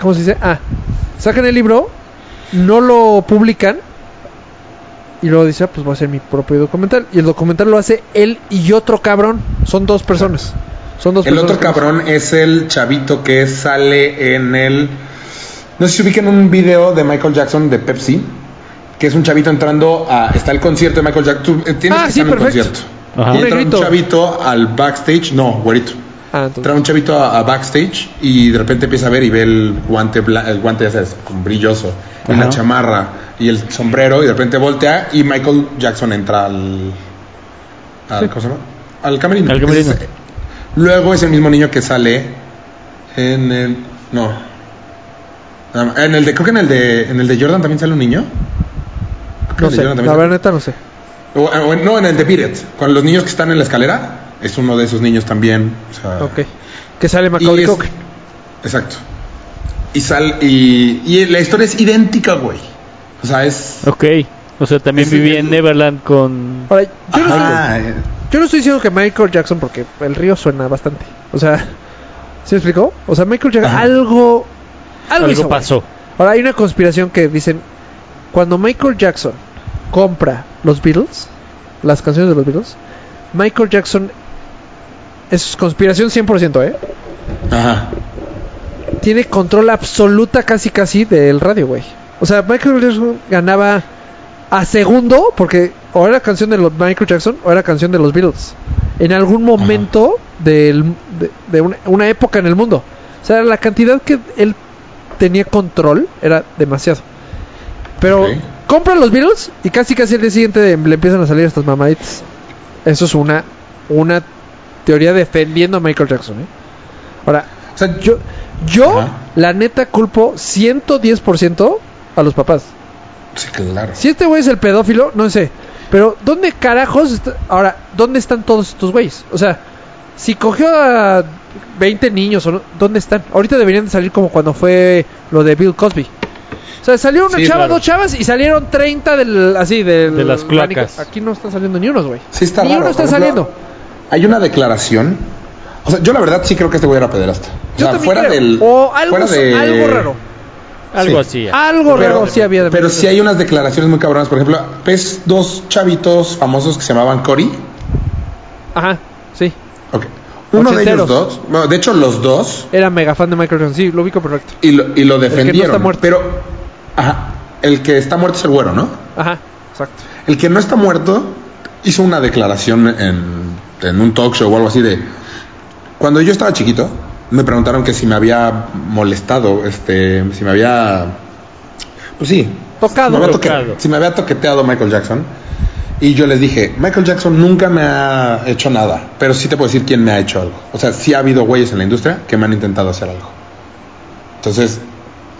¿Cómo se dice? Ah, sacan el libro, no lo publican y luego dice, ah, pues voy a hacer mi propio documental. Y el documental lo hace él y otro cabrón. Son dos personas. Son dos El personas. otro cabrón es el chavito que sale en el. No sé si ubican un video de Michael Jackson de Pepsi. Que es un chavito entrando a. Está el concierto de Michael Jackson. Tú, eh, tienes Ah, que sí, estar en el perfecto. concierto. Ajá. Y entra un chavito al backstage. No, güerito. Ah, Entra un chavito a, a backstage y de repente empieza a ver y ve el guante, bla- el guante ya sabes, con brilloso, y Ajá. la chamarra y el sombrero y de repente voltea y Michael Jackson entra al, al Sí. ¿cómo se llama? Al camerino. Al camerino. Ese es- luego es el mismo niño que sale en el no en el de creo que en el de en el de Jordan también sale un niño. Creo que No en el de sé, Jordan también la sale- verdad neta no sé. o- o- no, en el de It, con los niños que están en la escalera, es uno de esos niños también. o sea, Ok. Que sale y Macaulay es-. Exacto. Y sal y, y la historia es idéntica, güey. O sea, es Ok. O sea, también es- en Neverland con. Ahora, yo, no, Ajá, yo no estoy diciendo que Michael Jackson, porque el río suena bastante. O sea, ¿sí me explicó? O sea, Michael Jackson, Ajá. algo. Algo, hizo, Algo güey. pasó. Ahora, hay una conspiración que dicen: cuando Michael Jackson compra los Beatles, las canciones de los Beatles, Michael Jackson. Es conspiración 100%, ¿eh? Ajá. tiene control absoluta casi casi del radio, güey. O sea, Michael Jackson ganaba a segundo porque o era canción de los Michael Jackson o era canción de los Beatles. En algún momento del- de, de una, una época en el mundo. O sea, la cantidad que él tenía control era demasiado. Pero Ok. compra los Beatles y casi casi el día siguiente le empiezan a salir estas mamaditas. Eso es una una teoría defendiendo a Michael Jackson, ¿eh? Ahora, O sea, yo, yo Ajá. la neta, culpo 110% a los papás. sí, claro. Si este güey es el pedófilo, no sé. Pero, ¿dónde carajos? está- Ahora, ¿dónde están todos estos güeyes? O sea, si cogió a 20 niños, o no, ¿dónde están? Ahorita deberían de salir como cuando fue lo de Bill Cosby. O sea, salió una Sí, chava, claro. dos chavas y salieron 30 del, así del De las cloacas. Aquí no están saliendo ni unos, güey. Sí está ni raro. uno está saliendo. Hay una declaración. O sea, yo la verdad sí creo que este güey era pederasta. O Yo sea, fuera creo. del o algo, fuera de- algo raro. Algo Sí. así. Algo Pero- raro sí había de Pero sí hay unas declaraciones muy cabronas. Por ejemplo, ves dos chavitos famosos que se llamaban Cory. Ajá, sí. Ok. Uno de ellos dos, bueno, de hecho los dos, Era mega fan de Michael Jackson. Sí, lo ubico perfecto. y lo, y lo que no defendieron. está muerto. Pero, ajá, el que está muerto es el güero, ¿no? Ajá, exacto. El que no está muerto hizo una declaración en, en un talk show o algo así de... Cuando yo estaba chiquito, me preguntaron que si me había molestado, este, si me había... Pues sí. Tocado. me había toque- Tocado. si me había toqueteado Michael Jackson. Y yo les dije, Michael Jackson nunca me ha hecho nada, pero sí te puedo decir quién me ha hecho algo. O sea, sí ha habido güeyes en la industria que me han intentado hacer algo. Entonces,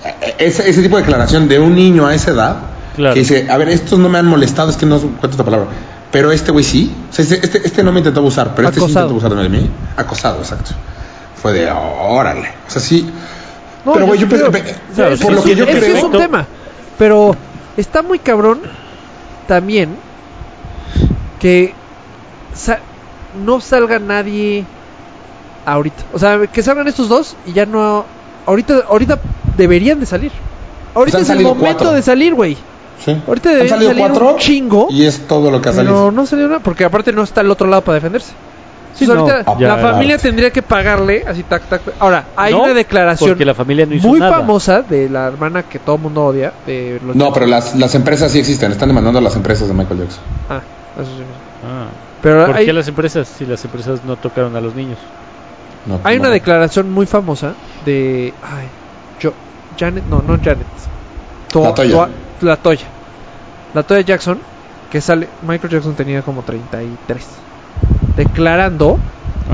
e- ese, ese tipo de declaración de un niño a esa edad, Claro. que dice, a ver, estos no me han molestado, es que no encuentro esta palabra, pero este güey sí. O sea, este, este, este no me intentó abusar, pero este sí intentó abusar de mí. Acosado, exacto. Fue de, órale. O sea, sí. No, pero güey, yo, pe- pe- Eso- por lo que yo creo... es un tema. Pero está muy cabrón también que sa- no salga nadie ahorita. O sea, que salgan estos dos y ya no. Ahorita, ahorita deberían de salir. Ahorita es el momento cuatro. de salir, güey. Sí. Ahorita Han deberían salido salir cuatro un chingo. y es todo lo que ha Pero salido. no salió nada, porque aparte no está al otro lado para defenderse. Sí, Entonces, no, ahorita ya, la familia tendría que pagarle así tac tac. Ahora, hay No, una declaración la familia no hizo muy nada. famosa de la hermana que todo el mundo odia de los No, pero las, las empresas sí existen. Están demandando a las empresas de Michael Jackson. Ah, eso sí. Ah. Pero ¿Por hay, qué las empresas? Si las empresas no tocaron a los niños. No, hay una declaración muy famosa de ay, yo Janet, no, no Janet. To- La Toya. La Toya. La Toya Jackson que sale Michael Jackson tenía como 33 declarando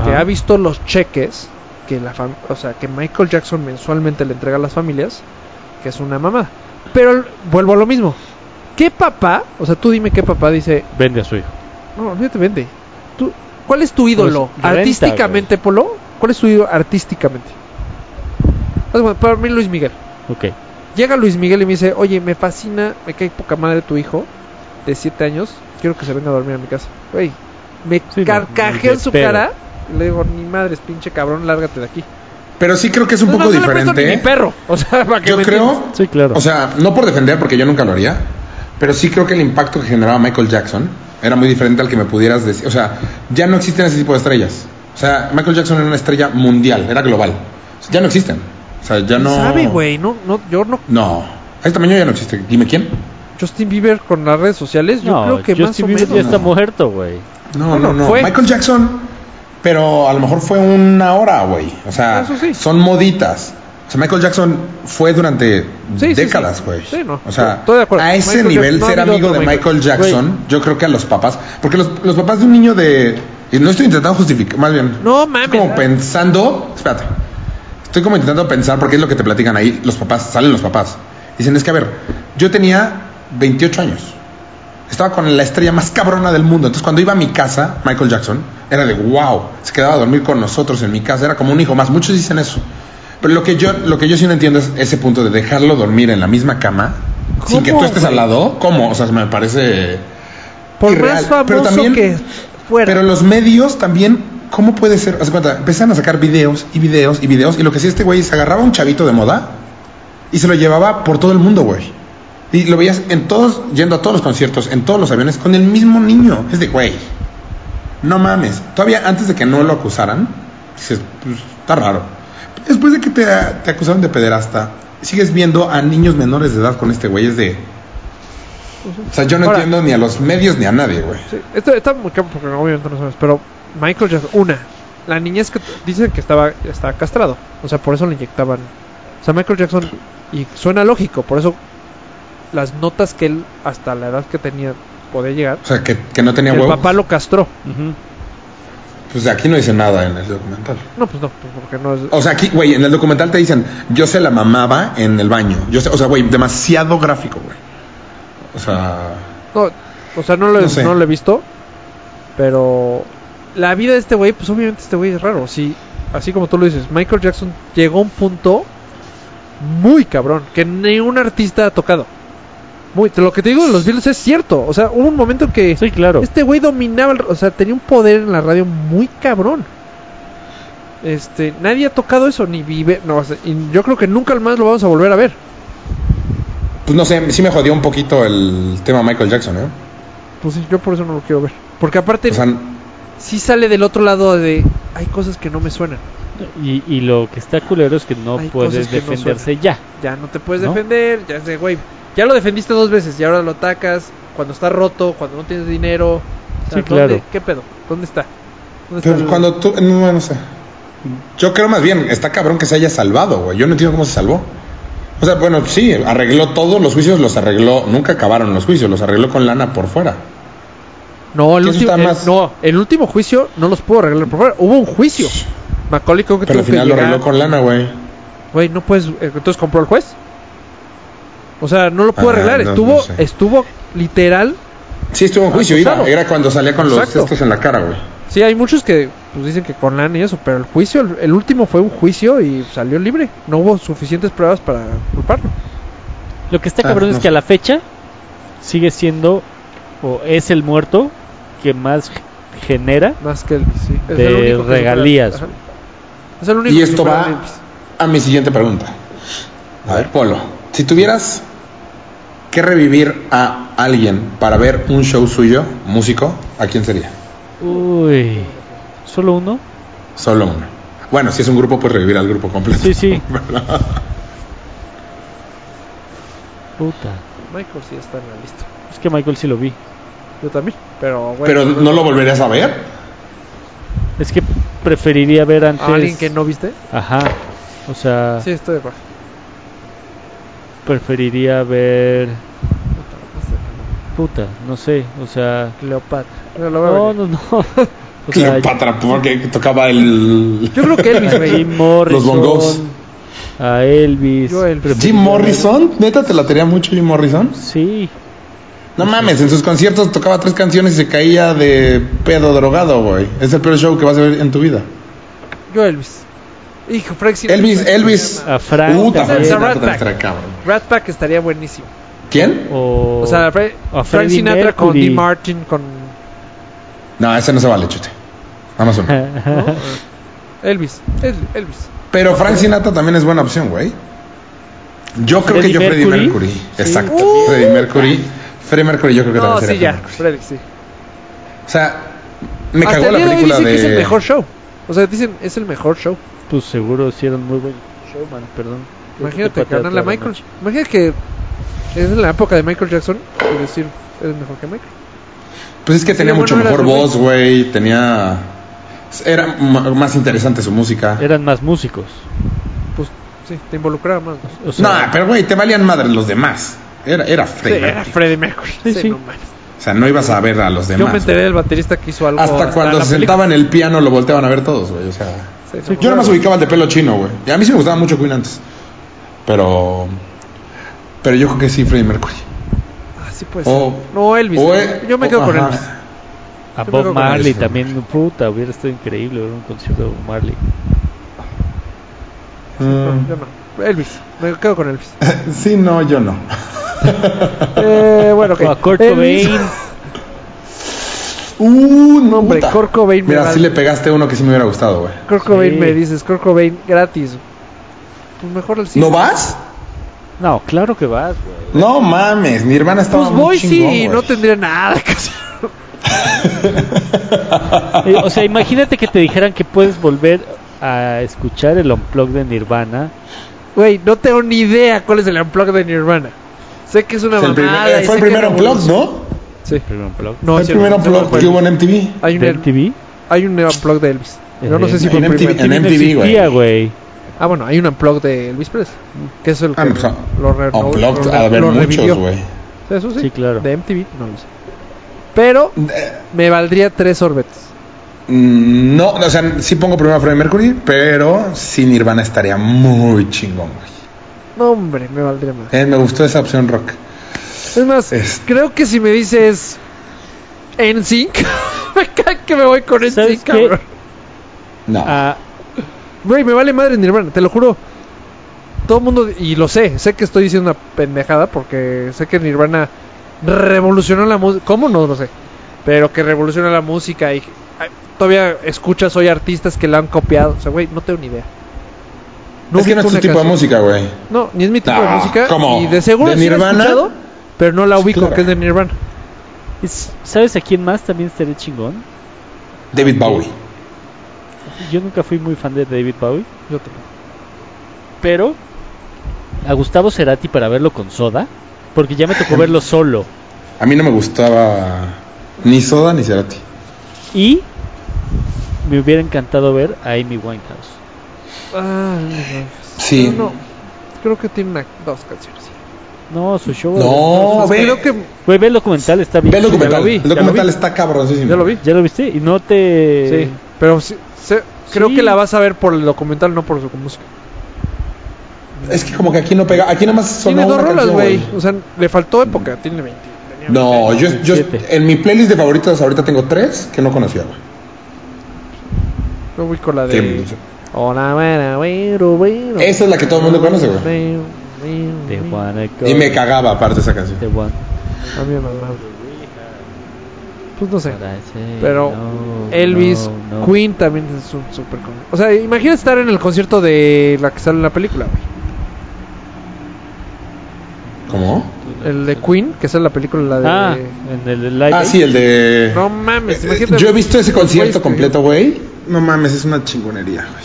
que ha visto los cheques que la fam- o sea, que Michael Jackson mensualmente le entrega a las familias, que es una mamada. Pero vuelvo a lo mismo. ¿Qué papá? O sea, tú dime qué papá dice, Vende a su hijo. no, olvídate, vende. Tú, ¿Cuál es tu ídolo? Pues, renta, artísticamente, Polo. ¿Cuál es tu ídolo artísticamente? Cuenta, Para mí, Luis Miguel. Ok. Llega Luis Miguel y me dice, oye, me fascina, me cae poca madre tu hijo de 7 años, quiero que se venga a dormir a mi casa. Güey, me Sí, carcajeo en su cara y le digo, ni madres, pinche cabrón, lárgate de aquí. Pero sí creo que es un No, poco no, diferente. ni mi perro, o sea, para que Yo me creo. Sí, claro. o sea, no por defender, porque yo nunca lo haría, pero sí creo que el impacto que generaba Michael Jackson era muy diferente al que me pudieras decir. O sea, ya no existen ese tipo de estrellas. O sea, Michael Jackson era una estrella mundial, era global. O sea, ya no existen. O sea, ya no. ¿Sabe, güey? No, no, yo no. No. A este tamaño ya no existe. Dime quién. Justin Bieber con las redes sociales, yo creo que más Justin o Bieber menos. ya está muerto, güey. No, Bueno, no, no. fue. Michael Jackson, pero a lo mejor fue una hora, güey. O sea, Eso sí. son moditas. O sea, Michael Jackson fue durante Sí, sí, décadas, sí. güey. Sí, no. O sea, Estoy de acuerdo. a ese Michael nivel, Jackson, no ha ser habido amigo otro de Michael. Michael Jackson, yo creo que a los papás, porque los, los papás de un niño de... Y no estoy intentando justificar, más bien. No, mames. Estoy como pensando, espérate. Estoy como intentando pensar porque es lo que te platican ahí los papás, salen los papás. Dicen, es que a ver, yo tenía 28 años. Estaba con la estrella más cabrona del mundo. Entonces, cuando iba a mi casa, Michael Jackson, era de wow. Se quedaba a dormir con nosotros en mi casa. Era como un hijo más. Muchos dicen eso. Pero lo que yo, lo que yo sí no entiendo es ese punto de dejarlo dormir en la misma cama sin que tú ¿Cómo, estés al lado. ¿Cómo? O sea, me parece Por irreal. más famoso Pero también- que fuera. pero los medios también, ¿cómo puede ser? Haz cuenta, empezaron a sacar videos y videos y videos. Y lo que hacía este güey es agarraba un chavito de moda y se lo llevaba por todo el mundo, güey. Y lo veías en todos, yendo a todos los conciertos, en todos los aviones, con el mismo niño. Es de, güey, no mames. Todavía antes de que no lo acusaran, dices, pues, está raro. Después de que te, te acusaron de pederasta, sigues viendo a niños menores de edad con este güey. Es de. O sea, yo no Ahora- entiendo ni a los medios ni a nadie, güey. Sí, esto está muy cabrón porque obviamente no sabes, pero Michael Jackson, una, la niñez que dicen que estaba, estaba castrado, o sea, por eso le inyectaban. O sea, Michael Jackson, y suena lógico, por eso las notas que él, hasta la edad que tenía, podía llegar, O sea, que, que no tenía el huevos. papá lo castró. Pues aquí no dice nada en el documental. No, pues no, porque no es. O sea, aquí, güey, en el documental te dicen, yo se la mamaba en el baño. Yo sé, o sea, güey, demasiado gráfico, güey. O sea, No, o sea, no lo, No sé. no lo he visto, pero la vida de este güey, pues obviamente este güey es raro. Sí, así como tú lo dices, Michael Jackson llegó a un punto muy cabrón que ni un artista ha tocado. Muy, lo que te digo de los Beatles es cierto. O sea, hubo un momento que Sí, claro. este güey dominaba, el- o sea, tenía un poder en la radio muy cabrón. Este, nadie ha tocado eso ni vive, no, o sea, y yo creo que nunca más lo vamos a volver a ver. pues no sé, sí me jodió un poquito el tema Michael Jackson, ¿eh? Pues sí, yo por eso no lo quiero ver. Porque aparte O sea, sí sale del otro lado de hay cosas que no me suenan. Y, y lo que está culero es que no Hay puedes no defenderse ya. Ya no te puedes ¿No? defender, ya sé, güey. Ya lo defendiste dos veces y ahora lo atacas cuando está roto, cuando no tienes dinero. O sea, Sí, claro. ¿dónde- ¿Qué pedo? ¿Dónde está? ¿Dónde pero está el- cuando tú, no, no sé. Yo creo más bien, está cabrón que se haya salvado, güey. Yo no entiendo cómo se salvó. O sea, bueno, sí, arregló todos los juicios, los arregló. Nunca acabaron los juicios, los arregló con lana por fuera. No, el último, está el- más- no, el último juicio no los pudo arreglar por fuera. Hubo un juicio. Macaulay creo que Pero al final lo arregló con lana, güey. Güey, no puedes. eh, Entonces compró el juez. O sea, no lo pudo Ah, arreglar. no, estuvo, no sé. estuvo literal. Sí, estuvo en juicio, mira, era cuando salía con los estos en la cara, güey. Sí, hay muchos que pues, dicen que con lana y eso, pero el juicio, el, el último fue un juicio y salió libre. No hubo suficientes pruebas para culparlo. Lo que está Ah, cabrón no es que a la fecha sigue siendo o es el muerto que más genera Más que el sí. Es De el único que regalías. Es el único Y esto va a mi siguiente pregunta. A ver, Polo, si tuvieras que revivir a alguien para ver un show suyo, músico, ¿a quién sería? uy solo uno Solo uno. Bueno, si es un grupo, pues revivir al grupo completo. sí sí puta Michael sí está en la lista. es que Michael sí lo vi Yo también. Pero, güey, Pero no lo volverías a ver. es que preferiría ver antes ¿A alguien que no viste? ajá o sea Sí, estoy de acuerdo. preferiría ver Puta, no sé. no o sea Cleopatra. No ver. no no o sea, Cleopatra, porque tocaba el. Yo creo que Elvis, güey. Jim Morrison bongos. a Elvis Yo Elvis. Jim ver- Morrison, neta, te latería mucho Jim Morrison. sí No mames, en sus conciertos tocaba tres canciones y se caía de pedo drogado, güey. Es el peor show que vas a ver en tu vida. Yo Elvis. Hijo, Frank Sinatra. Elvis, Elvis. A Frank Puta. Frank Sinatra Rat Pack. cabrón. Rat Pack estaría buenísimo. ¿Quién? o, O sea, Fre- a Frank Freddie Sinatra con Mercury. Dean Martin, con No, ese no se vale, chute. Uno. ¿no? Elvis. El- Elvis. Pero Frank Sinatra también es buena opción, güey. Yo creo Freddie que yo Freddie Mercury. Mercury. Sí. Exacto. Uh. Freddie Mercury. Freddie Mercury yo creo que No, también sí, sería ya. Freddie sí. O sea, me Hasta cagó el la día de hoy película dicen que es el de... mejor show. O sea, dicen, es el mejor show. pues seguro sí eran muy buenos showman perdón Imagínate toda la Michael. noche. Imagínate que es en la época de Michael Jackson y decir, eres mejor que Michael. Pues es que tenía Sí, mucho bueno, era mejor voz, güey. Tenía... Era más interesante su música. eran más músicos Pues sí, te involucraba más. ¿no? o sea, No, pero güey, te valían madres los demás. Era, era Sí, Freddie era Mercury. Freddie Mercury. Sí, Sí, sí. no mames. O sea, no ibas a ver a los Yo demás. me enteré del baterista que hizo algo. Hasta cuando se sentaba en el piano lo volteaban a ver todos, güey. O sea... Sí, Sí, Yo nomás ubicaba el de pelo chino, güey. Y a mí sí me gustaba mucho Queen antes. Pero... Pero yo creo que sí, Freddie Mercury. Ah, sí, pues. O- no, Elvis. o eh. e- Yo me o- quedo con ajá. Elvis. a yo Bob Marley eso. también puta hubiera estado increíble ver un concierto de Bob Marley No, Mm. Elvis. Me quedo con Elvis. Sí, no, yo no. eh, bueno, ok. o a Kurt Elvis. Cobain Uh, no, Hombre, puta. Kurt Cobain me Mira, sí le pegaste uno que sí me hubiera gustado, güey. Kurt Cobain Sí. me dices, Kurt Cobain gratis. Pues mejor el cine. ¿No vas? no claro que vas güey No mames, mi hermana estaba Pues muy voy chingón, sí, no tendría nada que hacer. Eh, o sea imagínate que te dijeran que puedes volver a escuchar el unplug de Nirvana Güey, no tengo ni idea cuál es el unplug de Nirvana. Sé que es una Es el primer- mamada. fue el que primer unplug. ¿no? Sí. primer unplug No, fue el primer unplug fue que hubo en MTV. Hay un, MTV hay un unplug de Elvis. Yo no sé si fue el MTV, primero. en MTV, güey. güey Ah, bueno, hay un unplug de Elvis Presley. Que es el que Ah, pues, ah, lo, re- Unplugged, lo- a ver, lo muchos, revivió. güey. Eso sí. Sí, claro. De MTV, no lo sé. Pero Eh, me valdría tres orbetes. Mm, No, o sea, sí pongo primero a Freddie Mercury, pero sin Nirvana estaría muy chingón, güey. No, hombre, me valdría más. Eh, me gustó esa opción rock. Es más, Es- creo que si me dices NSYNC, me cae que me voy con ¿Sabes NSYNC, qué? cabrón. No. Ah, Güey, me vale madre Nirvana, te lo juro. Todo el mundo, y lo sé, sé que estoy diciendo una pendejada porque sé que Nirvana revolucionó la música. ¿Cómo? No lo sé. Pero que revolucionó la música y todavía escuchas hoy artistas que la han copiado. O sea, güey, no tengo ni idea. es que no es tu tipo de música, güey. No, ni es mi tipo de No, música. ¿cómo? Y de seguro ¿De sí la he Nirvana? escuchado, pero no la ubico claro. que es de Nirvana. es- ¿sabes a quién más también estaría chingón? David Bowie. Yo nunca fui muy fan de David Bowie, Yo también. pero a Gustavo Cerati para verlo con Soda, porque ya me tocó verlo solo. A mí no me gustaba ni Soda ni Cerati. Y me hubiera encantado ver a Amy Winehouse. Ah, Sí. No, no. creo que tiene una, dos canciones. No, su show. No, ve, Creo que Güey, ve el documental, está bien. ve el documental. vi, el ya lo documental vi. está cabrosísimo. ya lo vi. ¿Ya lo viste? Y no te... Sí, pero sí- sé- creo Sí. que la vas a ver por el documental, no por su música. Es que como que aquí no pega. Aquí nada más sonó Tiene dos una rolas, güey. O sea, le faltó época. Tiene 20. No, 20. yo, yo 27. en mi playlist de favoritos ahorita tengo tres que no conocía, güey. Yo voy con la de. Hola, buena, güero, güero. Esa es la que todo el mundo conoce, güey. Y me cagaba aparte esa canción. A me mamaba. Pues no sé. Pero no, Elvis, no, no. Queen también es un super con- O sea, imagina estar en el concierto de la que sale en la película, güey. ¿Cómo? El de Queen, que en la película la de. Ah, en el live. Ah, sí, el de. No mames, Eh, imagínate. Yo he visto ese concierto completo, güey. No mames, es una chingonería, güey.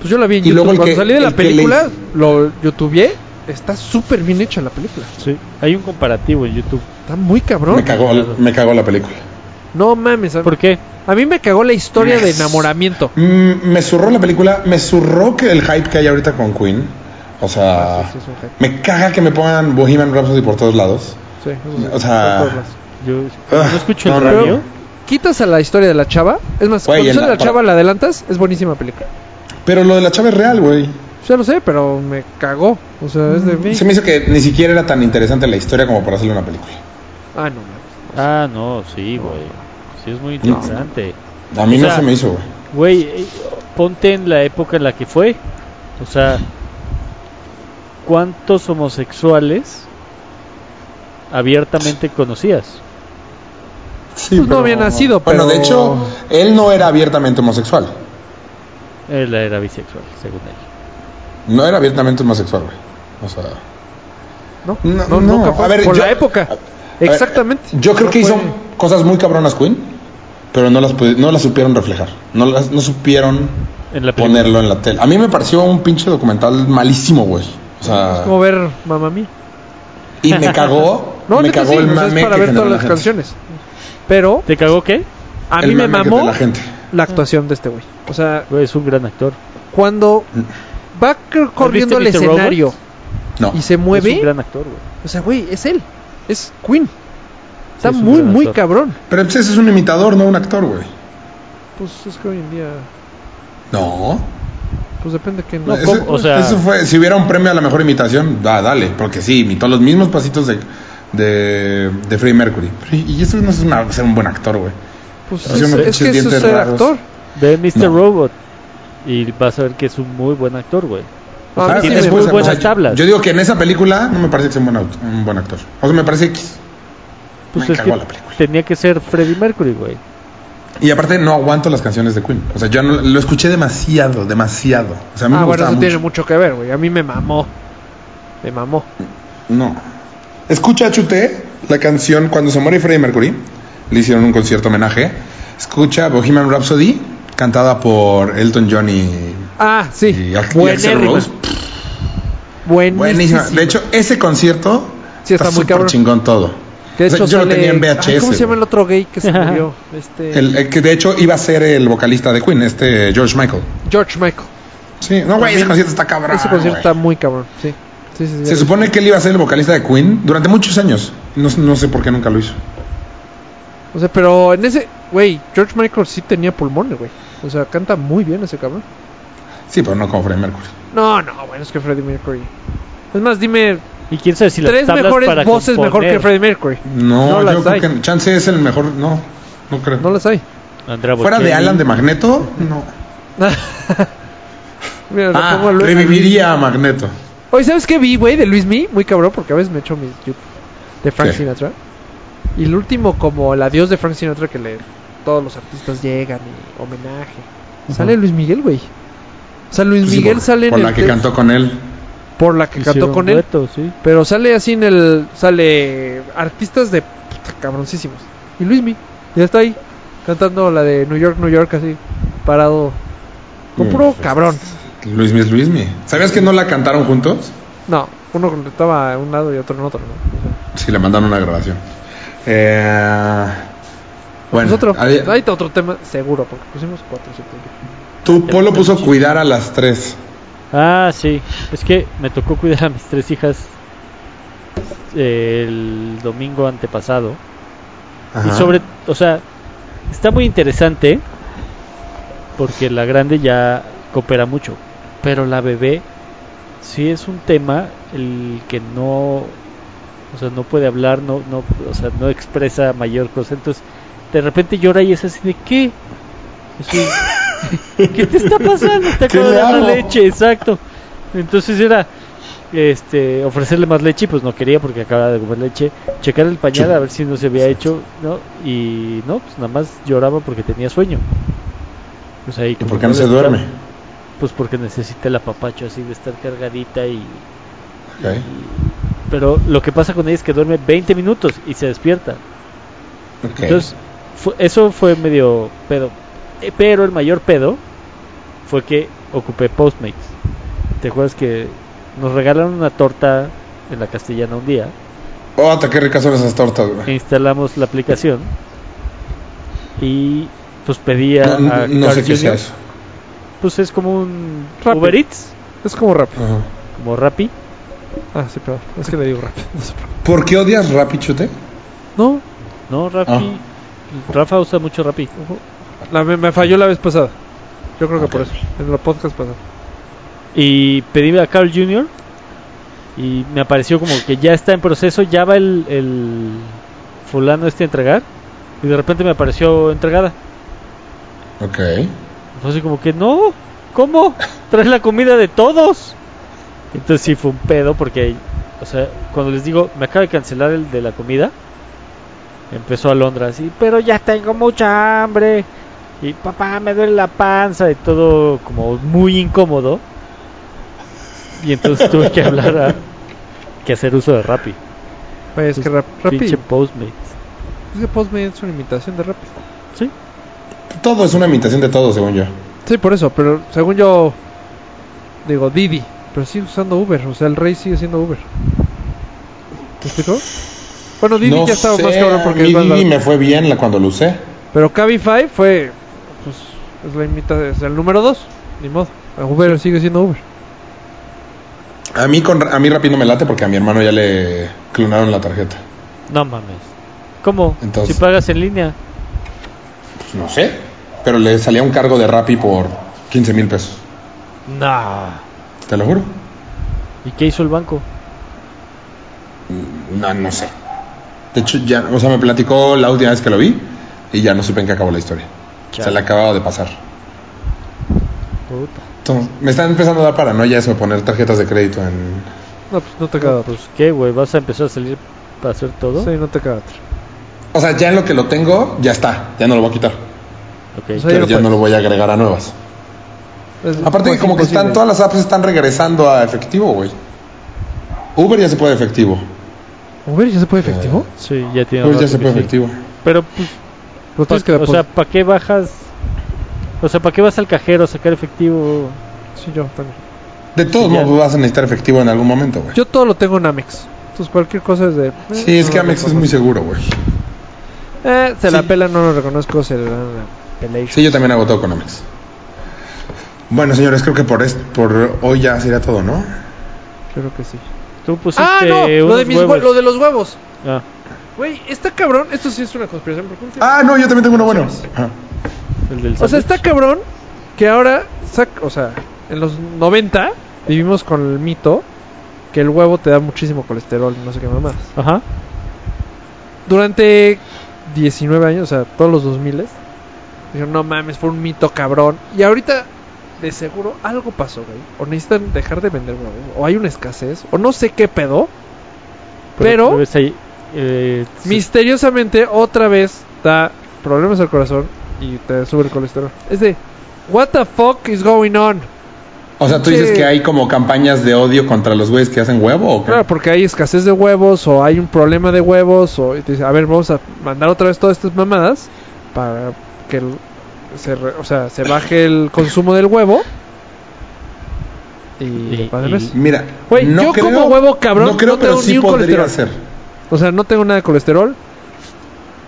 Pues yo la vi en Y YouTube. luego el Cuando que- salí de la le película, hizo- lo youtubeé. Está súper bien hecha la película. Sí, hay un comparativo en YouTube. Está muy cabrón. Me cagó, me cagó la película. No mames. ¿Por qué? a mí me cagó la historia de enamoramiento. Mm, me zurró la película, me zurró que el hype que hay ahorita con Queen. O sea, Ah, sí, sí, me caga que me pongan Bohemian Rhapsody por todos lados. Sí, eso sí, O sea. Yo Ah, no escucho el no, no, radio. no. Quitas a la historia de la chava. Es más, Güey, cuando la- la chava la adelantas, es buenísima película. Pero lo de la chava es real, güey. Ya lo sé, pero me cagó. O sea, es de mí. Se me hizo que ni siquiera era tan interesante la historia como para hacerle una película. Ah, no mames. Ah, no, sí, güey. Sí, es muy interesante. A mí O no sea, se me hizo, güey. Güey, eh, ponte en la época en la que fue. O sea, ¿cuántos homosexuales abiertamente conocías? Sí, Pues no había nacido, Bueno, pero- de hecho, él no era abiertamente homosexual. Él era bisexual, según él. No era abiertamente homosexual, güey. O sea, No, No, no, no, nunca fue. a ver, Por yo- la época. a ver, Exactamente. yo creo No que hizo cosas muy cabronas Queen, pero no las, no las supieron reflejar. No, las, no supieron En la película. ponerlo en la tele. A mí me pareció un pinche documental malísimo, güey. O sea, Es como ver Mamá Mía. y me cagó, No, me cagó sí, el o sea, mame es para que ver todas la las gente. canciones. Pero ¿Te cagó qué? a El mí me mamó la gente. la actuación de este güey. O sea, Güey, es un gran actor. cuando va corriendo el ¿Viste Mr. escenario? No. y se Es un mueve, gran actor, güey. o sea, güey, es él. Es Queen. Está es muy, muy actor. cabrón. Pero pues, ese es un imitador, no un actor, güey. Pues es que hoy en día, No. Pues depende de quién. No. O sea- eso fue, si hubiera un premio a la mejor imitación, da, dale, porque sí, imitó los mismos pasitos de, de, de Freddie Mercury. Y eso no es una- ser un buen actor, güey. Pues es, que eso es ser raros. actor. Ve Mr. No. Robot. Y vas a ver que es un muy buen actor, güey. Mí Ah, sí tienes me- muy o sea, buenas yo- tablas. Yo digo que en esa película no me parece que sea un buen, un buen actor. O sea, me parece X. Pues me es cagó que la película. tenía que ser Freddie Mercury, güey. Y aparte no aguanto las canciones de Queen. O sea, yo no- lo escuché demasiado, demasiado. O sea, a mí Ah, me bueno, eso mucho. tiene mucho que ver, güey. A mí me mamó. Me mamó. No. Escucha, Chute, la canción cuando se muere Freddie Mercury. Le hicieron un concierto homenaje. Escucha Bohemian Rhapsody, cantada por Elton John y, Ah, sí. y. Rose. Buenísima. De hecho, ese concierto Sí, está muy súper chingón todo. Que de O sea, hecho yo lo tenía en Ay, VHS. ¿Cómo se llama el otro gay que se murió? Este... El, el que de hecho iba a ser el vocalista de Queen, este George Michael. George Michael. Sí, no, güey, ese concierto está cabrón. Ese concierto está muy cabrón, sí. Sí, sí, sí, Se supone que él iba a ser el vocalista de Queen durante muchos años. No, no sé por qué nunca lo hizo. O sea, pero en ese... Güey, George Michael sí tenía pulmones, güey. O sea, canta muy bien ese cabrón. Sí, pero no como Freddie Mercury. No, no, bueno, es que Freddie Mercury. Es más, dime Y quién sabe si las tres tablas mejores para voces mejor componer. que Freddie Mercury. No, No las yo creo hay. que Chance es el mejor. No, no creo. No las hay. Andrea Fuera de. Alan de Magneto, no. Mira, Ah, pongo a Lu- reviviría a Magneto. Oye, ¿sabes qué vi, güey? De Luis Mi, muy cabrón, porque a veces me echo mis YouTube de Frank ¿Qué? Sinatra. Y el último, como el adiós de Frank Sinatra, que le todos los artistas llegan y homenaje. Sale Luis Miguel, güey. O sea, Luis Pues sí, Miguel por, sale en por el la que te- cantó con él. Por la que Hicieron cantó con él. sí. Pero sale así en el. Sale artistas de puta, cabroncísimos. Y Luis Mi, ya está ahí, cantando la de New York, New York, así, parado. Con puro Mm. cabrón. Luismi es Luismi. ¿Sabías que no la cantaron juntos? No, uno estaba a un lado y otro en otro, ¿no? Sí, le mandaron una grabación. Eh, bueno, pues está otro tema, seguro, porque pusimos cuatro, siete. tu Polo puso cuidar a las tres. Ah, sí. Es que me tocó cuidar a mis tres hijas el domingo antepasado. Ajá. Y sobre, o sea, está muy interesante porque la grande ya coopera mucho, pero la bebé sí es un tema el que no, o sea, no puede hablar, no, no, o sea, no expresa mayor cosa, entonces de repente llora y es así de qué, Así, ¿qué te está pasando? Te ¿Qué acabo de le dar la leche, exacto. Entonces era este ofrecerle más leche, y pues no quería porque acaba de comer leche, checar el pañal a ver si no se había hecho, ¿no? Y no, pues nada más lloraba porque tenía sueño. Pues ahí ¿Y por qué no se duerme? Pues porque necesita el apapacho así de estar cargadita y, pero lo que pasa con ella es que duerme 20 minutos y se despierta. Entonces, eso fue medio pedo. Pero el mayor pedo fue que ocupé Postmates. ¿Te acuerdas que nos regalaron una torta en la castellana un día? Oh, hasta qué ricas son esas tortas, güey. Instalamos la aplicación y pues pedía No, a no Carl sé qué sea eso. Pues es como un Rappi. Uber Eats, Es como rap. Ajá. como Rappi. Ah, sí, pero es que le digo rap. No sé por qué. ¿Por qué odias Rappi Chute? No, No, Rappi. Ah. Rafa usa mucho Rappi. La, me, me falló la vez pasada. Yo creo que Ok. por eso. En los podcast pasado. Y pedí a Carl Jr. Y me apareció como que ya está en proceso, ya va el, el fulano este a entregar. Y de repente me apareció entregada. Ok. Así como que no, ¿cómo? Traes la comida de todos. Entonces sí fue un pedo porque, o sea, cuando les digo, me acaba de cancelar el de la comida, empezó Alondra así, pero ya tengo mucha hambre. Y papá, me duele la panza y todo como muy incómodo. Y entonces tuve que hablar a que hacer uso de Rappi. Pues es que rap, Rappi. Pinche Postmates. Es que Postmate es una imitación de Rappi. Sí. Todo es una imitación de todo, según yo. Sí, por eso, pero según yo digo Didi, pero sigue usando Uber, o sea, el rey sigue siendo Uber. ¿Me explicó? Bueno, Didi no ya estaba sé, más cabrón porque a mí Didi me fue bien la, cuando lo usé. Pero Cabify fue pues es la imita es el número 2, ni modo. Uber sigue siendo Uber. A mí, con, a mí Rappi no me late porque a mi hermano ya le clonaron la tarjeta. No mames. ¿Cómo? Entonces- si pagas en línea. Pues no sé. Pero le salía un cargo de Rappi por 15 mil pesos. Nah. Te lo juro. ¿Y qué hizo el banco? No, no sé. De hecho, ya, o sea, me platicó la última vez que lo vi y ya no supe en qué acabó la historia. Se le acababa de pasar. Puta. Entonces, me están empezando a dar paranoia eso de poner tarjetas de crédito en... No, pues no te queda otro. Pues qué, güey, vas a empezar a salir para hacer todo. Sí, no te queda otro. O sea, ya en lo que lo tengo, ya está. Ya no lo voy a quitar. Ok. O sea, Pero ya no lo voy a agregar a nuevas. Es- Aparte, pues, como que están todas las apps están regresando a efectivo, güey. Uber ya se puede efectivo. Uber ya se puede efectivo. Sí, ya tiene Uber ya se que puede sí. efectivo. Pero pues, Pa- tienes que o sea. ¿para qué bajas? O sea, ¿para qué vas al cajero a sacar efectivo? Sí, yo también. De todos modos vas a necesitar efectivo en algún momento, güey. Yo todo lo tengo en Amex. Entonces cualquier cosa es de... eh, Sí, es no que Amex es muy seguro, güey. Eh, se la pela, no lo reconozco, se la. Sí, yo también hago todo con Amex. Bueno, señores, creo que por, est- por hoy ya sería todo, ¿no? Creo que sí. Tú pusiste Ah, no, lo de, mis lo de los huevos. Ah, Güey, está cabrón. Esto sí es una conspiración. Ah, no, yo también tengo uno bueno. El del O sea, está cabrón que ahora, sac- o sea, en los 90 vivimos con el mito que el huevo te da muchísimo colesterol, no sé qué mamás. Ajá. Durante 19 años, o sea, todos los 2000 dijeron, no mames, fue un mito cabrón. Y ahorita, de seguro, algo pasó, güey. O necesitan dejar de vender huevos, o hay una escasez, o no sé qué pedo. Pero, ahí, eh, misteriosamente, otra vez da problemas al corazón y te sube el colesterol. Es de, what the fuck is going on? O sea, tú Sí. dices que hay como campañas de odio contra los güeyes que hacen huevo o qué? Claro, porque hay escasez de huevos o hay un problema de huevos o y te dice, a ver, vamos a mandar otra vez todas estas mamadas para que el- se, re- o sea, se baje el consumo del huevo y. Mira, no yo creo, como huevo cabrón, No creo, no pero sí ni un podría colesterol. ser. O sea, no tengo nada de colesterol.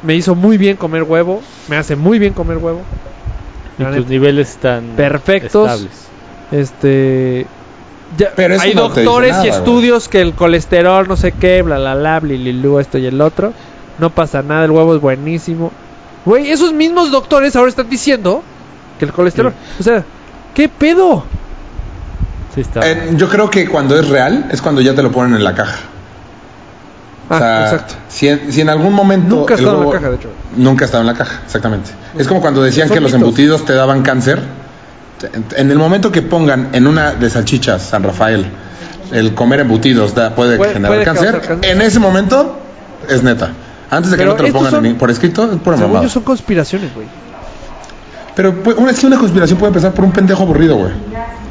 Me hizo muy bien comer huevo, me hace muy bien comer huevo. y tus niveles están Perfectos. estables. Este Ya, Pero hay no doctores nada, y estudios que el colesterol, no sé qué, bla, bla, bla, blililu, esto y el otro. No pasa nada, el huevo es buenísimo. Güey, esos mismos doctores ahora están diciendo que el colesterol. O sea, ¿qué pedo? Sí, está. Eh, yo creo que cuando es real es cuando ya te lo ponen en la caja. Ah, O sea, exacto. Si en, si en algún momento. Nunca ha estado en la caja, de hecho. Nunca ha estado en la caja, exactamente. Es como cuando decían que los mitos. embutidos te daban cáncer. En- el momento que pongan en una de salchichas San Rafael el comer embutidos da- puede, Puede- generar puede cáncer, cáncer. en ese momento es neta. Antes de que Pero no te lo pongan son- en- por escrito, es pura mamada. yo son conspiraciones, güey. Pero pues, una, es que una conspiración puede empezar por un pendejo aburrido, güey.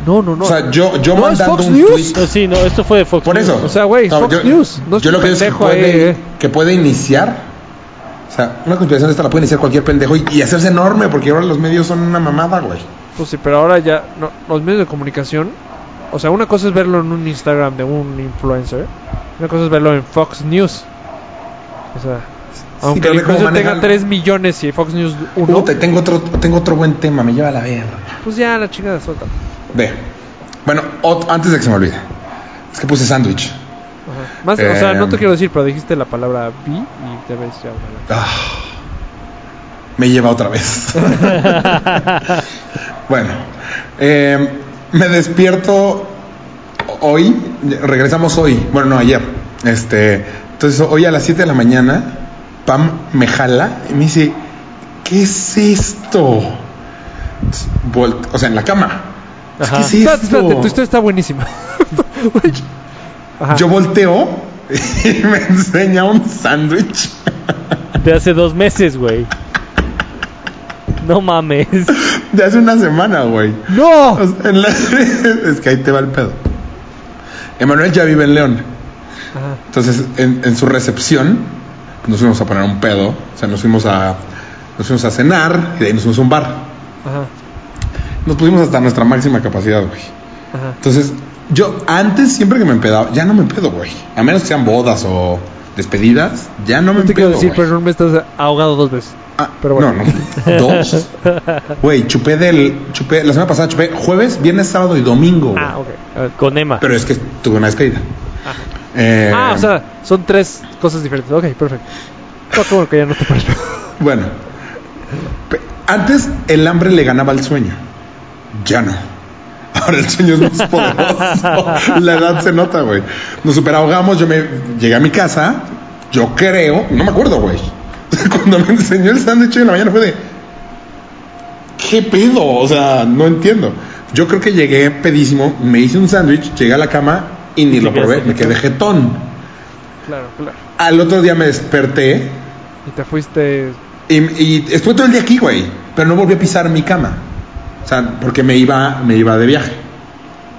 No, no, no. O sea, yo, yo No, es mandando Fox un News. tweet- No, sí, no, esto fue de Fox Por News. eso. O sea, güey, No, Fox yo- News. No yo lo que digo es que puede, ahí, eh. que puede iniciar. O sea, una conspiración esta la puede iniciar cualquier pendejo y, y hacerse enorme porque ahora los medios son una mamada, güey. Pues sí, pero ahora ya no, los medios de comunicación, o sea, una cosa es verlo en un Instagram de un influencer, una cosa es verlo en Fox News. O sea, aunque el influencer tenga manejan- 3 millones y Fox News 1, Puta, tengo otro, tengo otro buen tema, me lleva a la verga. pues ya la chingada suelta. Ve. Bueno, ot- antes de que se me olvide. Es que puse sándwich. Ajá. Más, o sea, no te Em. quiero decir, pero dijiste la palabra bi y te ves ya. Ah, me lleva otra vez. bueno, eh, me despierto hoy, regresamos hoy, bueno, no, ayer. Este, entonces hoy a las 7 de la mañana, Pam me jala y me dice, ¿qué es esto? Volt- o sea, en la cama. Ajá. ¿Qué es Espérate, esto? espérate, tu historia está buenísima. Yo volteo y me enseña un sándwich. De hace dos meses, güey. No mames. De hace una semana, güey. ¡No! O sea, en la- es que ahí te va el pedo. Emanuel ya vive en León. Ajá. Entonces, en, en su recepción, nos fuimos a poner un pedo. O sea, nos fuimos a, nos fuimos a cenar y de ahí nos fuimos a un bar. Ajá. Nos pusimos hasta nuestra máxima capacidad, güey. Ajá. Entonces, yo antes, siempre que me empedaba, ya no me empedo, güey. A menos que sean bodas o despedidas, ya no me No te quiero decir, güey. pero no me estás ahogado dos veces. Ah, Pero bueno. No, no. Dos. Güey, chupé del. Chupé, la semana pasada chupé jueves, viernes, sábado y domingo. güey. Ah, ok. Ver. Con Emma. Pero es que tuve una descaída. Eh, Ah, o sea, son tres cosas diferentes. Ok, perfecto. No, que ya no te. Bueno. Antes el hambre le ganaba al sueño. Ya no. Ahora el sueño es más poderoso. La edad se nota, güey. Nos superahogamos. Yo me llegué a mi casa. Yo creo. No me acuerdo, güey. Cuando me enseñó el sándwich en la mañana fue de. ¿Qué pedo? O sea, no entiendo. Yo creo que llegué pedísimo. Me hice un sándwich. Llegué a la cama y ni ¿Y lo probé. Me quedé jetón. Claro, claro. Al otro día me desperté. Y te fuiste. Y, y estuve todo el día aquí, güey. Pero no volví a pisar mi cama. O sea, porque me iba, me iba de viaje.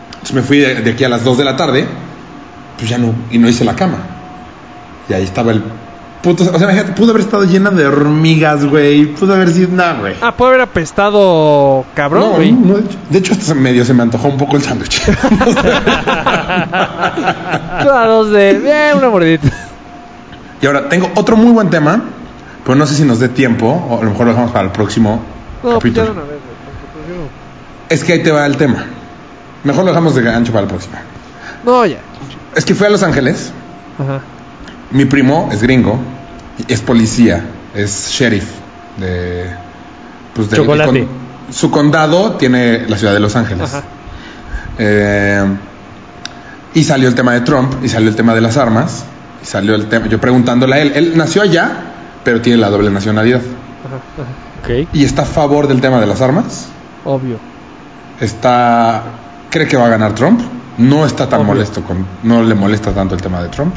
Entonces me fui de, de aquí a las 2 de la tarde. Pues ya no, y no hice la cama. Y ahí estaba el O sea, imagínate, pudo haber estado llena de hormigas, güey. Pudo haber sido nada, güey. Ah, puede haber apestado cabrón, no, güey. no, de hecho- de hecho, hasta medio se me antojó un poco el sándwich. A dos de. Bien, una mordidita. y ahora tengo otro muy buen tema. Pero no sé si nos dé tiempo. O a lo mejor lo dejamos para el próximo No, pues capítulo. una vez, prefiero- Es que ahí te va el tema. Mejor lo dejamos de gancho para el próximo. No, ya. Es que fui a Los Ángeles. Ajá. Mi primo es gringo. Es policía. Es sheriff. De. Pues del- Chocolate. con- su condado tiene la ciudad de Los Ángeles. Ajá. Eh, y salió el tema de Trump. Y salió el tema de las armas. Y salió el tema. Yo preguntándole a él. Él nació allá. Pero tiene la doble nacionalidad. Ajá. Ajá. Ok. Y está a favor del tema de las armas. Obvio. está cree que va a ganar Trump no está tan Obvio. molesto con no le molesta tanto el tema de Trump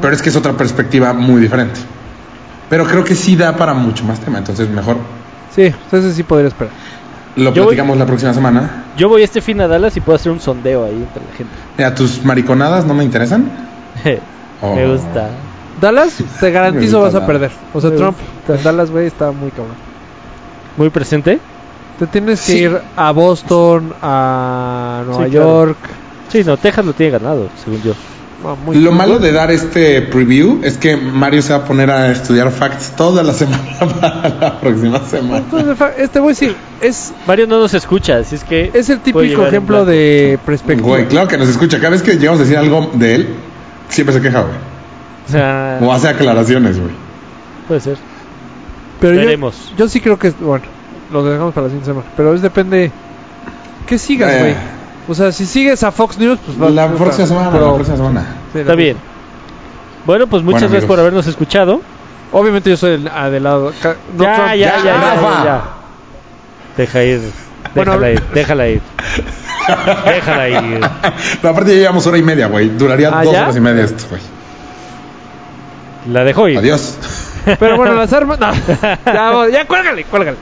pero es que es otra perspectiva muy diferente pero creo que sí da para mucho más tema entonces mejor Sí, entonces sí podría esperar. lo Yo voy- platicamos la próxima semana Yo voy este fin a Dallas y puedo hacer un sondeo ahí entre la gente. Mira, tus mariconadas no me interesan Oh. Me gusta. Dallas, te garantizo vas a perder. O sea, Me Trump gusta. Dallas, güey, está muy cabrón. Muy presente. Te tienes que Sí. ir a Boston, a Nueva Sí, claro. York. Sí, no, Texas lo tiene ganado, según yo. Muy Lo malo de dar este preview es que Mario se va a poner a estudiar facts toda la semana para la próxima semana. Entonces, este güey sí, es, Mario no nos escucha, así es que. es el típico ejemplo de perspectiva. Güey, claro que nos escucha. Cada vez que llegamos a decir algo de él, siempre se queja, güey. O sea, O hace aclaraciones, güey. puede ser. Pero yo- Veremos. Yo, sí creo que, bueno, lo dejamos para la siguiente semana. Pero es depende. ¿Qué sigas, Eh. O sea, si sigues a Fox News, pues vas La próxima semana, pero- la próxima semana. sí, la Está bien. Bueno, pues muchas Bueno, gracias por habernos escuchado. Obviamente yo soy el ah, del lado. ca- no ya, Trump, ya, ya, ya, ya, ya. Deja ir. Bueno, Déjala ir, déjala ir. Déjala ir. No, aparte ya llevamos hora y media, güey. Duraría ¿Ah, dos ya? horas y media esto, güey. La dejo ir. Adiós. Pero bueno, las armas. No. ya, ya, cuélgale, cuélgale.